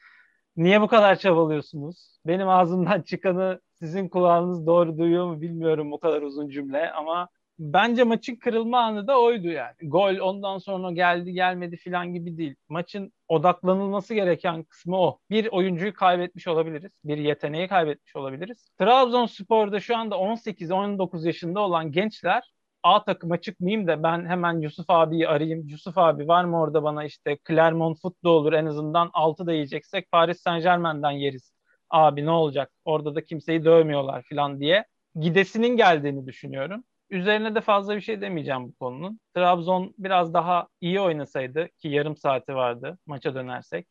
niye bu kadar çabalıyorsunuz? Benim ağzımdan çıkanı sizin kulağınız doğru duyuyor mu bilmiyorum bu kadar uzun cümle ama bence maçın kırılma anı da oydu yani. Gol ondan sonra geldi gelmedi filan gibi değil. Maçın odaklanılması gereken kısmı o. Bir oyuncuyu kaybetmiş olabiliriz. Bir yeteneği kaybetmiş olabiliriz. Trabzonspor'da şu anda 18-19 yaşında olan gençler A takıma çıkmayayım da ben hemen Yusuf abiyi arayayım. Yusuf abi var mı orada bana işte Clermont Foot'da olur en azından 6 da yiyeceksek Paris Saint Germain'den yeriz. Abi ne olacak orada da kimseyi dövmüyorlar falan diye gidesinin geldiğini düşünüyorum. Üzerine de fazla bir şey demeyeceğim bu konunun. Trabzon biraz daha iyi oynasaydı ki yarım saati vardı maça dönersek.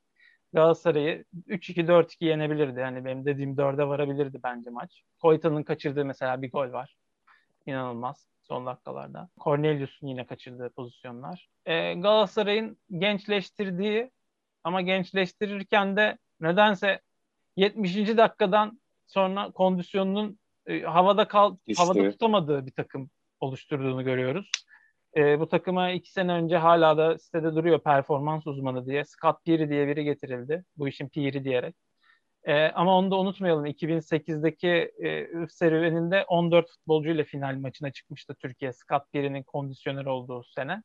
Galatasaray'ı 3-2-4-2 yenebilirdi. Yani benim dediğim 4'e varabilirdi bence maç. Koyta'nın kaçırdığı mesela bir gol var. İnanılmaz son dakikalarda. Cornelius'un yine kaçırdığı pozisyonlar. Ee, Galatasaray'ın gençleştirdiği ama gençleştirirken de nedense 70. dakikadan sonra kondisyonunun e, havada kal işte. havada tutamadığı bir takım oluşturduğunu görüyoruz. E, bu takıma iki sene önce hala da sitede duruyor performans uzmanı diye. Scott Peary diye biri getirildi. Bu işin Peary diyerek. E, ama onu da unutmayalım. 2008'deki e, serüveninde 14 futbolcuyla final maçına çıkmıştı Türkiye. Scott Peary'nin kondisyoner olduğu sene.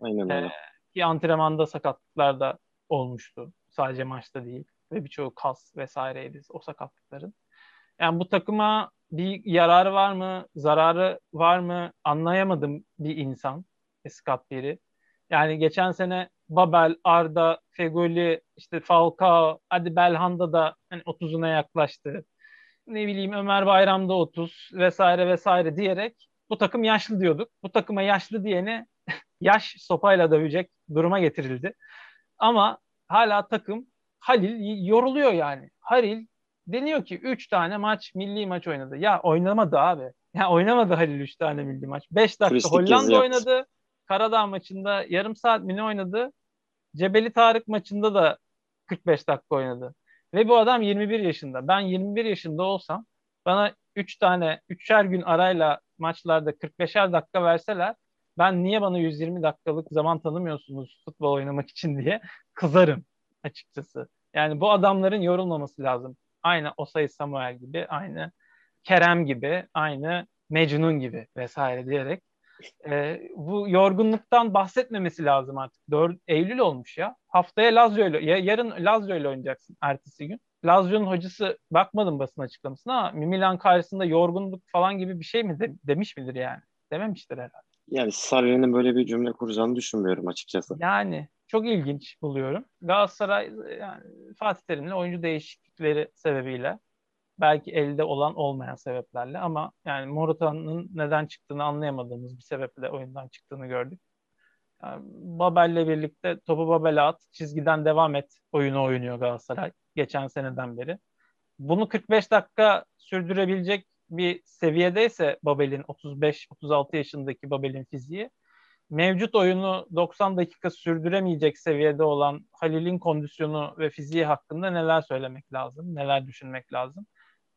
Aynen öyle. E, ki antrenmanda sakatlıklar da olmuştu. Sadece maçta değil. Ve birçoğu kas vesaireydi o sakatlıkların. Yani bu takıma bir yararı var mı, zararı var mı anlayamadım bir insan. Scott Peary. Yani geçen sene Babel, Arda, Fegoli, işte Falcao, hadi Belhanda da hani 30'una yaklaştı. Ne bileyim Ömer Bayram'da 30 vesaire vesaire diyerek bu takım yaşlı diyorduk. Bu takıma yaşlı diyeni yaş sopayla dövecek duruma getirildi. Ama hala takım Halil yoruluyor yani. Halil deniyor ki 3 tane maç milli maç oynadı. Ya oynamadı abi. Ya oynamadı Halil 3 tane milli maç. 5 dakika Turistik Hollanda oynadı. Karadağ maçında yarım saat mi ne oynadı? Cebeli Tarık maçında da 45 dakika oynadı. Ve bu adam 21 yaşında. Ben 21 yaşında olsam bana 3 tane 3'er gün arayla maçlarda 45'er dakika verseler ben niye bana 120 dakikalık zaman tanımıyorsunuz futbol oynamak için diye kızarım açıkçası. Yani bu adamların yorulmaması lazım. Aynı Osay Samuel gibi, aynı Kerem gibi, aynı Mecnun gibi vesaire diyerek e, bu yorgunluktan bahsetmemesi lazım artık. 4 Eylül olmuş ya. Haftaya Lazio ile, ya, yarın Lazio ile oynayacaksın ertesi gün. Lazio'nun hocası bakmadım basın açıklamasına ama Milan karşısında yorgunluk falan gibi bir şey mi de, demiş midir yani? Dememiştir herhalde. Yani Sarri'nin böyle bir cümle kuracağını düşünmüyorum açıkçası. Yani çok ilginç buluyorum. Galatasaray yani Fatih Terim'le oyuncu değişiklikleri sebebiyle belki elde olan olmayan sebeplerle ama yani Morata'nın neden çıktığını anlayamadığımız bir sebeple oyundan çıktığını gördük. Yani Babel'le birlikte topu Babel'e at, çizgiden devam et oyunu oynuyor Galatasaray geçen seneden beri. Bunu 45 dakika sürdürebilecek bir seviyedeyse Babel'in 35-36 yaşındaki Babel'in fiziği mevcut oyunu 90 dakika sürdüremeyecek seviyede olan Halil'in kondisyonu ve fiziği hakkında neler söylemek lazım, neler düşünmek lazım?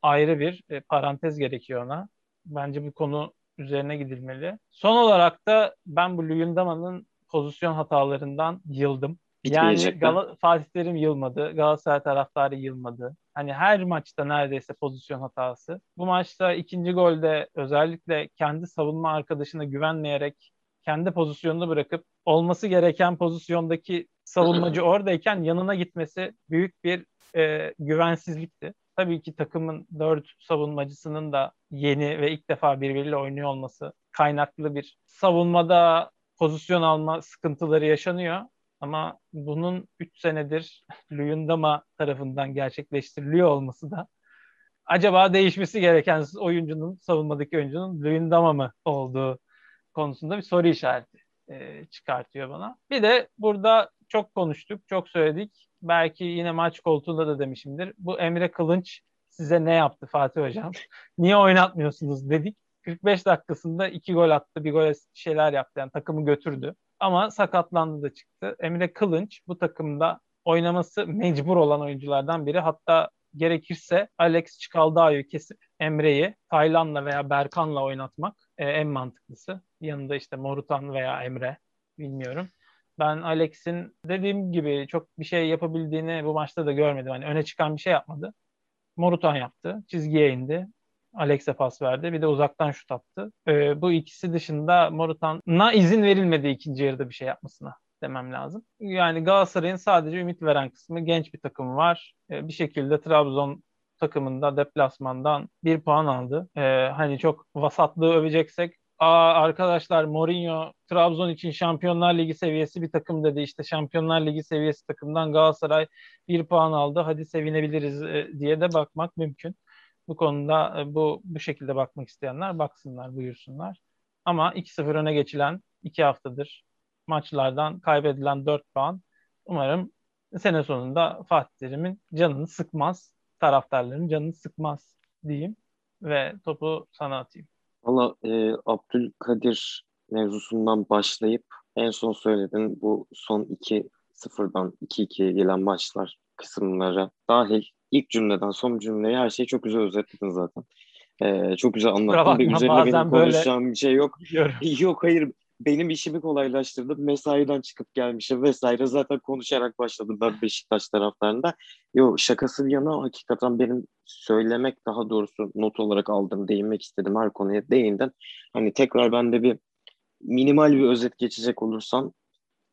Ayrı bir e, parantez gerekiyor ona. Bence bu konu üzerine gidilmeli. Son olarak da ben bu Luyendama'nın pozisyon hatalarından yıldım. Yani Gal- Fatih Terim yılmadı. Galatasaray taraftarı yılmadı. Hani her maçta neredeyse pozisyon hatası. Bu maçta ikinci golde özellikle kendi savunma arkadaşına güvenmeyerek kendi pozisyonunu bırakıp olması gereken pozisyondaki savunmacı oradayken yanına gitmesi büyük bir e, güvensizlikti. Tabii ki takımın dört savunmacısının da yeni ve ilk defa birbiriyle oynuyor olması kaynaklı bir savunmada pozisyon alma sıkıntıları yaşanıyor. Ama bunun 3 senedir Luyendama tarafından gerçekleştiriliyor olması da acaba değişmesi gereken oyuncunun, savunmadaki oyuncunun Luyendama mı olduğu konusunda bir soru işareti e, çıkartıyor bana. Bir de burada çok konuştuk, çok söyledik. Belki yine maç koltuğunda da demişimdir. Bu Emre Kılınç size ne yaptı Fatih Hocam? Niye oynatmıyorsunuz dedik. 45 dakikasında iki gol attı, bir gol şeyler yaptı. Yani takımı götürdü. Ama sakatlandı da çıktı. Emre Kılınç bu takımda oynaması mecbur olan oyunculardan biri. Hatta gerekirse Alex Çikaldağ'ı kesip Emre'yi Taylan'la veya Berkan'la oynatmak e, en mantıklısı. Yanında işte Morutan veya Emre bilmiyorum. Ben Alex'in dediğim gibi çok bir şey yapabildiğini bu maçta da görmedim. Hani öne çıkan bir şey yapmadı. Morutan yaptı. Çizgiye indi. Alex'e pas verdi. Bir de uzaktan şut attı. Ee, bu ikisi dışında Morutan'a izin verilmedi ikinci yarıda bir şey yapmasına demem lazım. Yani Galatasaray'ın sadece ümit veren kısmı genç bir takım var. Ee, bir şekilde Trabzon takımında deplasmandan bir puan aldı. Ee, hani çok vasatlığı öveceksek Aa, arkadaşlar Mourinho Trabzon için Şampiyonlar Ligi seviyesi bir takım dedi. İşte Şampiyonlar Ligi seviyesi takımdan Galatasaray bir puan aldı. Hadi sevinebiliriz e, diye de bakmak mümkün. Bu konuda e, bu bu şekilde bakmak isteyenler baksınlar, buyursunlar. Ama 2-0 öne geçilen 2 haftadır maçlardan kaybedilen 4 puan umarım sene sonunda Fatih Terim'in canını sıkmaz, taraftarların canını sıkmaz diyeyim ve topu sana atayım. Valla e, Abdülkadir mevzusundan başlayıp en son söyledin bu son 2-0'dan 2-2'ye gelen maçlar kısımlara dahil ilk cümleden son cümleye her şeyi çok güzel özetledin zaten. Ee, çok güzel anlattın. Bir üzerine benim konuşacağım böyle... bir şey yok. yok hayır benim işimi kolaylaştırdı. Mesaiden çıkıp gelmişim vesaire. Zaten konuşarak başladım ben Beşiktaş taraflarında. Yok şakası bir yana hakikaten benim söylemek daha doğrusu not olarak aldım, değinmek istedim her konuya değindin. Hani tekrar ben de bir minimal bir özet geçecek olursam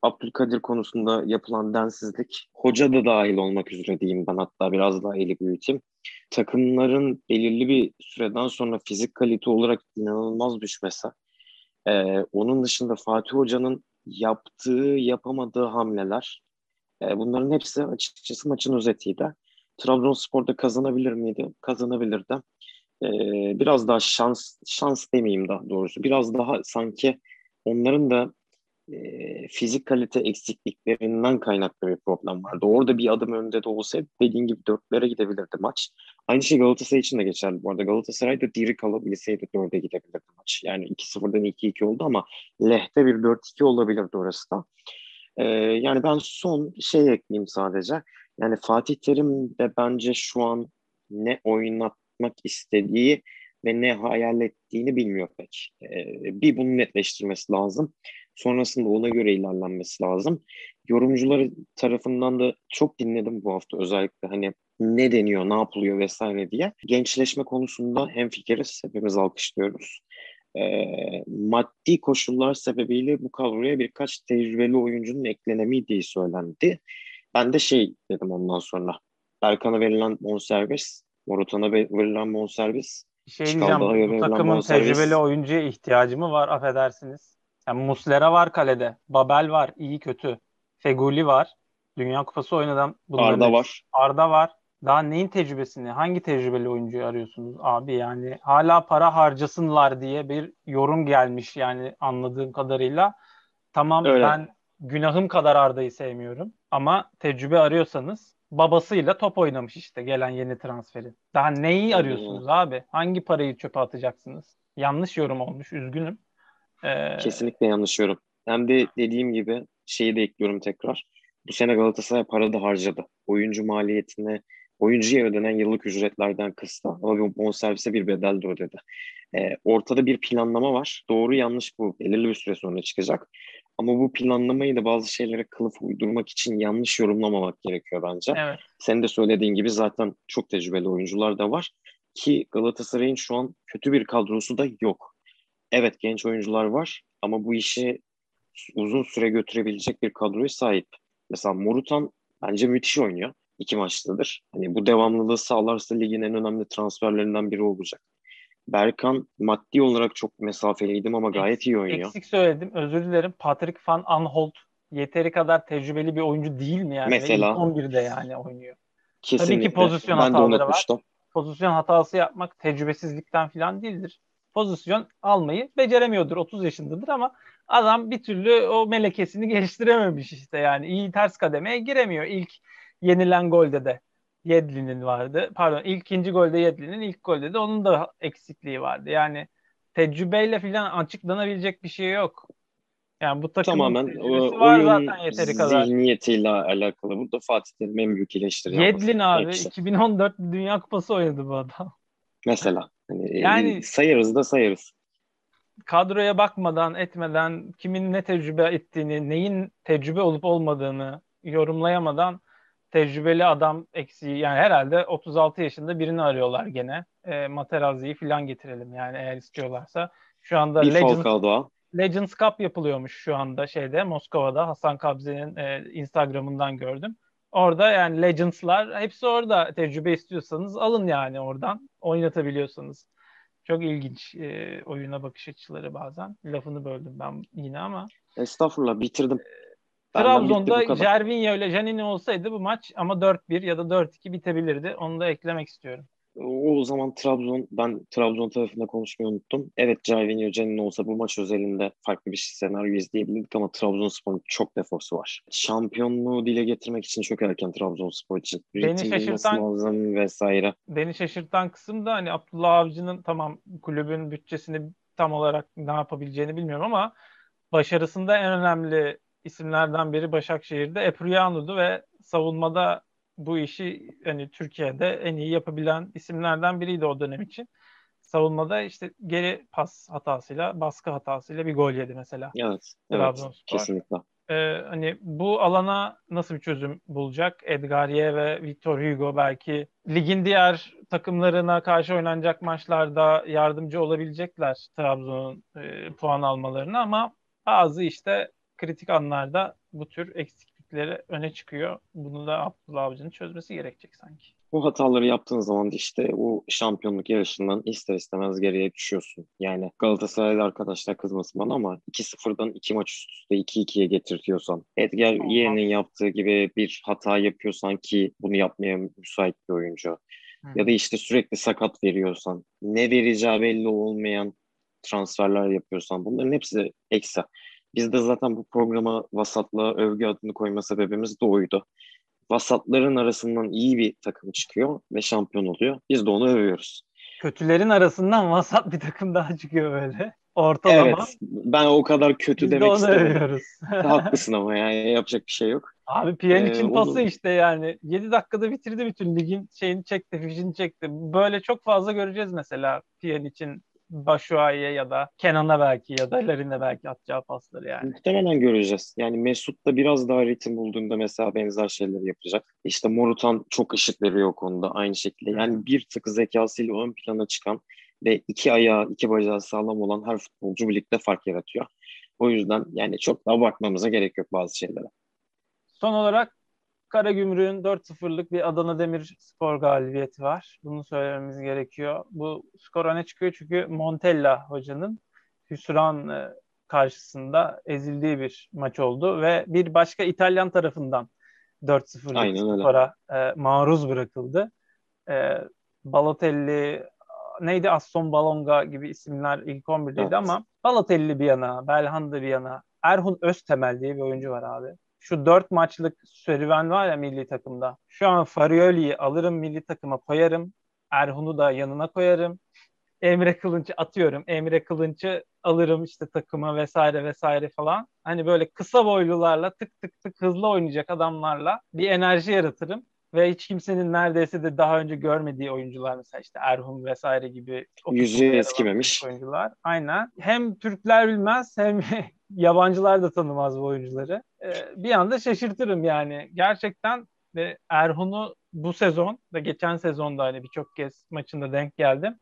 Abdülkadir konusunda yapılan densizlik, hoca da dahil olmak üzere diyeyim ben hatta biraz daha eli büyüteyim. Takımların belirli bir süreden sonra fizik kalite olarak inanılmaz düşmesi, ee, onun dışında Fatih Hoca'nın yaptığı, yapamadığı hamleler, e, bunların hepsi açıkçası maçın özetiydi. Trabzonspor'da kazanabilir miydi? Kazanabilirdi. Ee, biraz daha şans, şans demeyeyim daha doğrusu. Biraz daha sanki onların da e, fizik kalite eksikliklerinden kaynaklı bir problem vardı. Orada bir adım önde de olsa dediğin gibi dörtlere gidebilirdi maç. Aynı şey Galatasaray için de geçerli bu arada. Galatasaray da diri kalabilseydi dörde gidebilirdi maç. Yani 2-0'dan 2-2 oldu ama lehte bir 4-2 olabilirdi orası da. Ee, yani ben son şey ekleyeyim sadece. Yani Fatih Terim de bence şu an ne oynatmak istediği ve ne hayal ettiğini bilmiyor pek. Ee, bir bunu netleştirmesi lazım. Sonrasında ona göre ilerlenmesi lazım. Yorumcular tarafından da çok dinledim bu hafta özellikle hani ne deniyor, ne yapılıyor vesaire diye. Gençleşme konusunda hem fikiriz, hepimiz alkışlıyoruz. E, maddi koşullar sebebiyle bu kadroya birkaç tecrübeli oyuncunun eklenemediği söylendi. Ben de şey dedim ondan sonra. Berkan'a verilen bonservis, Morutan'a verilen bonservis, şey diyeceğim, bu takımın tecrübeli oyuncuya ihtiyacı mı var affedersiniz? Yani Muslera var kalede. Babel var. iyi kötü. Feguli var. Dünya Kupası oynadan. Arda var. Arda var. Daha neyin tecrübesini, hangi tecrübeli oyuncuyu arıyorsunuz abi? Yani hala para harcasınlar diye bir yorum gelmiş yani anladığım kadarıyla. Tamam Öyle. ben günahım kadar Arda'yı sevmiyorum ama tecrübe arıyorsanız babasıyla top oynamış işte gelen yeni transferi. Daha neyi arıyorsunuz abi? Hangi parayı çöpe atacaksınız? Yanlış yorum olmuş üzgünüm. Ee... Kesinlikle yanlış yorum. Hem de dediğim gibi şeyi de ekliyorum tekrar. Bu sene Galatasaray para da harcadı. Oyuncu maliyetine Oyuncuya ödenen yıllık ücretlerden kıstı ama bu bonservise bir bedel de ödedi. E, ortada bir planlama var. Doğru yanlış bu belirli bir süre sonra çıkacak. Ama bu planlamayı da bazı şeylere kılıf uydurmak için yanlış yorumlamamak gerekiyor bence. Evet. Senin de söylediğin gibi zaten çok tecrübeli oyuncular da var. Ki Galatasaray'ın şu an kötü bir kadrosu da yok. Evet genç oyuncular var ama bu işi uzun süre götürebilecek bir kadroya sahip. Mesela Morutan bence müthiş oynuyor. İki maçtadır. Hani bu devamlılığı sağlarsa ligin en önemli transferlerinden biri olacak. Berkan maddi olarak çok mesafeliydim ama gayet iyi oynuyor. Eksik söyledim. Özür dilerim. Patrick Van Aanholt yeteri kadar tecrübeli bir oyuncu değil mi yani? Mesela. 11'de yani oynuyor. Kesinlikle. Tabii ki pozisyon ben hataları unutmuştum. Pozisyon hatası yapmak tecrübesizlikten falan değildir. Pozisyon almayı beceremiyordur. 30 yaşındadır ama adam bir türlü o melekesini geliştirememiş işte yani. iyi ters kademeye giremiyor. İlk yenilen golde de Yedlin'in vardı. Pardon ilk ikinci golde Yedlin'in ilk golde de onun da eksikliği vardı. Yani tecrübeyle falan açıklanabilecek bir şey yok. Yani bu takımın Tamamen o, var oyun zaten yeteri kadar. zihniyetiyle alakalı. Burada Fatih Terim en büyük eleştiri. Yedlin abi Hepsi. 2014 Dünya Kupası oynadı bu adam. Mesela. Hani, Yani- sayarız da sayarız. kadroya bakmadan etmeden kimin ne tecrübe ettiğini, neyin tecrübe olup olmadığını yorumlayamadan tecrübeli adam eksiği yani herhalde 36 yaşında birini arıyorlar gene. E, Materazzi'yi falan getirelim yani eğer istiyorlarsa. Şu anda Bir Legends. Legends Cup yapılıyormuş şu anda şeyde Moskova'da Hasan Kabze'nin e, Instagram'ından gördüm. Orada yani Legends'lar hepsi orada tecrübe istiyorsanız alın yani oradan oynatabiliyorsanız. Çok ilginç e, oyuna bakış açıları bazen. Lafını böldüm ben yine ama. Estağfurullah bitirdim. Trabzon'da. Jervinho ile Janini olsaydı bu maç ama 4-1 ya da 4-2 bitebilirdi. Onu da eklemek istiyorum. O zaman Trabzon, ben Trabzon tarafında konuşmayı unuttum. Evet Jairzinho Can'ın olsa bu maç özelinde farklı bir senaryo izleyebilirdik ama Trabzonspor'un çok defosu var. Şampiyonluğu dile getirmek için çok erken Trabzonspor için. Beni Ritim şaşırtan- lazım vesaire. Beni şaşırtan kısım da hani Abdullah Avcı'nın tamam kulübün bütçesini tam olarak ne yapabileceğini bilmiyorum ama başarısında en önemli isimlerden biri Başakşehir'de Epriano'du ve savunmada bu işi hani Türkiye'de en iyi yapabilen isimlerden biriydi o dönem için. Savunmada işte geri pas hatasıyla, baskı hatasıyla bir gol yedi mesela. Evet, evet kesinlikle. Ee, hani bu alana nasıl bir çözüm bulacak? Edgarie ve Victor Hugo belki ligin diğer takımlarına karşı oynanacak maçlarda yardımcı olabilecekler Trabzon'un e, puan almalarına ama bazı işte kritik anlarda bu tür eksiklikleri öne çıkıyor. Bunu da Abdullah Avcı'nın çözmesi gerekecek sanki. Bu hataları yaptığın zaman işte bu şampiyonluk yarışından ister istemez geriye düşüyorsun. Yani Galatasaraylı arkadaşlar kızmasın bana ama 2-0'dan 2 maç üst üste 2-2'ye getirtiyorsan, Edgar yeğenin yaptığı gibi bir hata yapıyorsan ki bunu yapmaya müsait bir oyuncu ya da işte sürekli sakat veriyorsan, ne vereceği belli olmayan transferler yapıyorsan bunların hepsi eksi. Biz de zaten bu programa vasatlığa övgü adını koyma sebebimiz de oydu. Vasatların arasından iyi bir takım çıkıyor ve şampiyon oluyor. Biz de onu övüyoruz. Kötülerin arasından vasat bir takım daha çıkıyor böyle. Ortalama. Evet, ben o kadar kötü Biz de demek onu istemedim. övüyoruz. Haklısın ama yani yapacak bir şey yok. Abi Pjanic'in Ee, pası onu- işte yani 7 dakikada bitirdi bütün ligin şeyini çekti, fişini çekti. Böyle çok fazla göreceğiz mesela Pjanic'in Başuay'a ya da Kenan'a belki ya da Larin'e belki atacağı pasları yani. Muhtemelen göreceğiz. Yani Mesut da biraz daha ritim bulduğunda mesela benzer şeyleri yapacak. İşte Morutan çok ışık veriyor o konuda aynı şekilde. Yani bir tık zekasıyla ön plana çıkan ve iki ayağı, iki bacağı sağlam olan her futbolcu birlikte fark yaratıyor. O yüzden yani çok daha bakmamıza gerek yok bazı şeylere. Son olarak Karagümrük'ün 4-0'lık bir Adana Demirspor galibiyeti var. Bunu söylememiz gerekiyor. Bu skor öne çıkıyor çünkü Montella hocanın hüsran e, karşısında ezildiği bir maç oldu ve bir başka İtalyan tarafından 4-0'lık Aynen öyle. skora e, maruz bırakıldı. E, Balotelli, neydi Aston Balonga gibi isimler ilk 11'deydi Evet. ama Balotelli bir yana, Belhanda bir yana, Erhun Öztemel diye bir oyuncu var abi. Şu dört maçlık serüven var ya milli takımda. Şu an Farioli'yi alırım milli takıma koyarım. Erhun'u da yanına koyarım. Emre Kılınç'ı atıyorum. Emre Kılınç'ı alırım işte takıma vesaire vesaire falan. Hani böyle kısa boylularla tık tık tık hızlı oynayacak adamlarla bir enerji yaratırım. ve hiç kimsenin neredeyse de daha önce görmediği oyuncular mesela işte Erhun vesaire gibi yüzü eskimemiş oyuncular. Aynen. Hem Türkler bilmez hem yabancılar da tanımaz bu oyuncuları. Ee, bir anda şaşırtırım yani. Gerçekten ve Erhun'u bu sezon ve geçen sezonda hani birçok kez maçında denk geldim.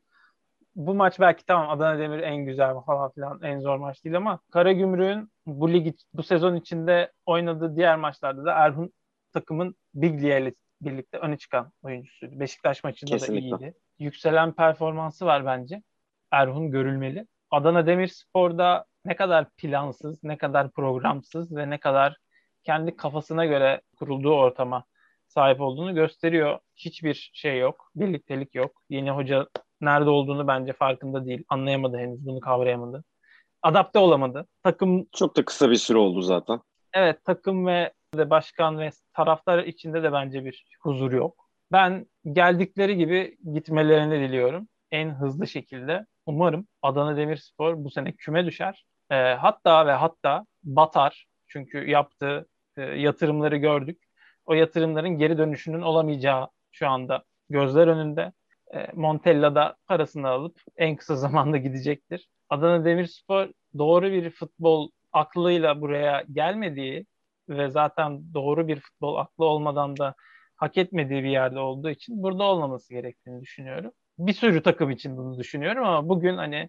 Bu maç belki tamam Adana Demir en güzel falan filan en zor maç değil ama Karagümrük'ün bu lig bu sezon içinde oynadığı diğer maçlarda da Erhun takımın Biglia ile birlikte öne çıkan oyuncusuydu. Beşiktaş maçında Kesinlikle. da iyiydi. Yükselen performansı var bence. Erhun görülmeli. Adana Demirspor'da ne kadar plansız, ne kadar programsız ve ne kadar kendi kafasına göre kurulduğu ortama sahip olduğunu gösteriyor. Hiçbir şey yok. Birliktelik yok. Yeni hoca nerede olduğunu bence farkında değil. Anlayamadı henüz bunu kavrayamadı. Adapte olamadı. Takım çok da kısa bir süre oldu zaten. Evet takım ve de başkan ve taraftar içinde de bence bir huzur yok. Ben geldikleri gibi gitmelerini diliyorum. En hızlı şekilde. Umarım Adana Demirspor bu sene küme düşer. E, hatta ve hatta batar. Çünkü yaptığı e, yatırımları gördük. O yatırımların geri dönüşünün olamayacağı şu anda gözler önünde. E, Montella da parasını alıp en kısa zamanda gidecektir. Adana Demirspor doğru bir futbol aklıyla buraya gelmediği ve zaten doğru bir futbol aklı olmadan da hak etmediği bir yerde olduğu için burada olmaması gerektiğini düşünüyorum. Bir sürü takım için bunu düşünüyorum ama bugün hani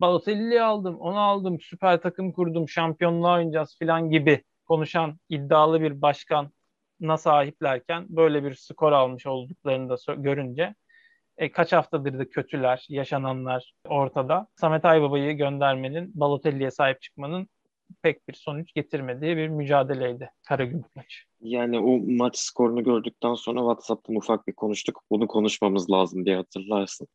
Balotelli'yi aldım, onu aldım, süper takım kurdum, şampiyonluğa oynayacağız falan gibi konuşan iddialı bir başkanına sahiplerken böyle bir skor almış olduklarını da görünce e, kaç haftadır da kötüler, yaşananlar ortada. Samet Aybaba'yı göndermenin, Balotelli'ye sahip çıkmanın pek bir sonuç getirmediği bir mücadeleydi Karagümrük maçı. Yani o maç skorunu gördükten sonra WhatsApp'tan ufak bir konuştuk. Bunu konuşmamız lazım diye hatırlarsın.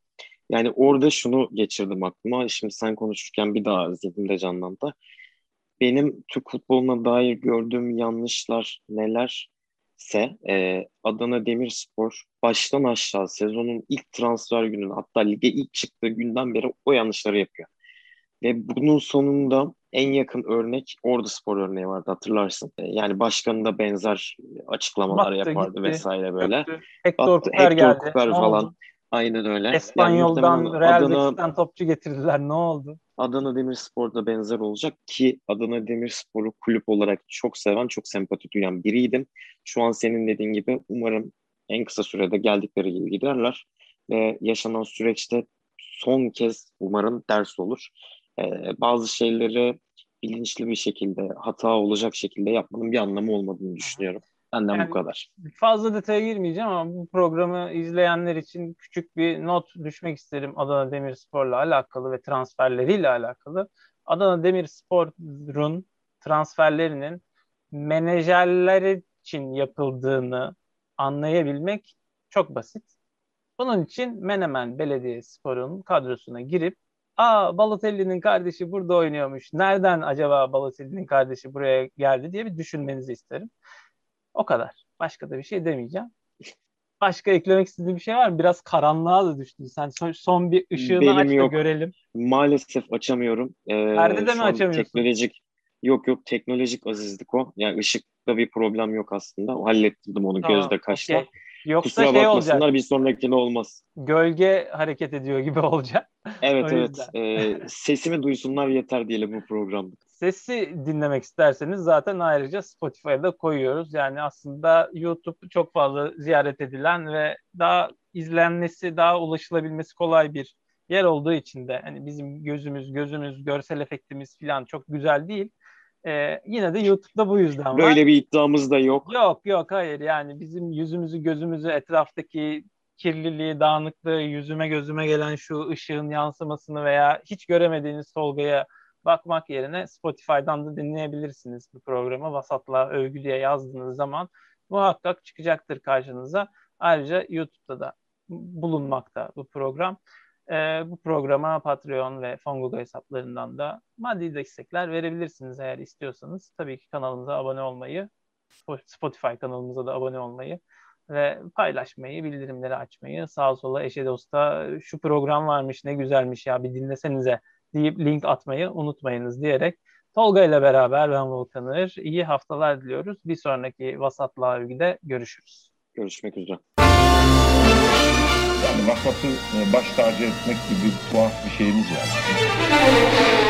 Yani orada şunu geçirdim aklıma. Şimdi sen konuşurken bir daha zihnimde canlandı. Benim Türk futboluna dair gördüğüm yanlışlar nelerse e, Adana Demirspor baştan aşağı sezonun ilk transfer günü hatta lige ilk çıktığı günden beri o yanlışları yapıyor. Ve bunun sonunda en yakın örnek Ordu Spor örneği vardı hatırlarsın. E, yani başkanı da benzer açıklamalar Baktı, yapardı gitti, vesaire böyle. Öptü. Hector Kuper geldi. Kuper falan. Oldu? Aynen öyle. Espanyol'dan, yani Real Adana, topçu getirdiler. Ne oldu? Adana Demirspor'da benzer olacak ki Adana Demirspor'u kulüp olarak çok seven, çok sempati duyan biriydim. Şu an senin dediğin gibi umarım en kısa sürede geldikleri gibi giderler ve yaşanan süreçte son kez umarım ders olur. Ee, bazı şeyleri bilinçli bir şekilde hata olacak şekilde yapmanın bir anlamı olmadığını düşünüyorum. Benden yani bu kadar. Fazla detaya girmeyeceğim ama bu programı izleyenler için küçük bir not düşmek isterim Adana Demirspor'la alakalı ve transferleriyle alakalı. Adana Demirspor'un transferlerinin menajerler için yapıldığını anlayabilmek çok basit. Bunun için Menemen Belediyespor'un kadrosuna girip aa Balotelli'nin kardeşi burada oynuyormuş. Nereden acaba Balotelli'nin kardeşi buraya geldi diye bir düşünmenizi isterim. O kadar. Başka da bir şey demeyeceğim. Başka eklemek istediğin bir şey var mı? Biraz karanlığa da düştün. Sen son, son bir ışığını Benim aç da yok. görelim. Maalesef açamıyorum. Ee, Perdede mi açamıyorsun? Teknolojik Yok yok teknolojik azizlik o. Yani ışıkta bir problem yok aslında. Hallettirdim onu tamam, gözde kaşla. Okay. Yoksa Kusura şey olacak. bir sonrakine olmaz. Gölge hareket ediyor gibi olacak. Evet evet. Ee, sesimi duysunlar yeter diyelim bu programda. Sesi dinlemek isterseniz zaten ayrıca Spotify'da koyuyoruz. Yani aslında YouTube çok fazla ziyaret edilen ve daha izlenmesi, daha ulaşılabilmesi kolay bir yer olduğu için de hani bizim gözümüz, gözümüz, görsel efektimiz falan çok güzel değil. Ee, yine de YouTube'da bu yüzden var. Böyle bir iddiamız da yok. Yok yok hayır yani bizim yüzümüzü gözümüzü etraftaki kirliliği, dağınıklığı, yüzüme gözüme gelen şu ışığın yansımasını veya hiç göremediğiniz Tolga'ya bakmak yerine Spotify'dan da dinleyebilirsiniz bu programı. Vasatla övgü diye yazdığınız zaman muhakkak çıkacaktır karşınıza. Ayrıca YouTube'da da bulunmakta bu program. Ee, bu programa Patreon ve Fongogo hesaplarından da maddi destekler verebilirsiniz eğer istiyorsanız. Tabii ki kanalımıza abone olmayı, Spotify kanalımıza da abone olmayı ve paylaşmayı, bildirimleri açmayı, sağa sola eşe dosta şu program varmış ne güzelmiş ya bir dinlesenize deyip link atmayı unutmayınız diyerek Tolga ile beraber ben Volkanır. İyi haftalar diliyoruz. Bir sonraki Vasatlı Övgü'de görüşürüz. Görüşmek üzere. Yani vakafı e, baş tacı etmek gibi tuhaf bir şeyimiz var.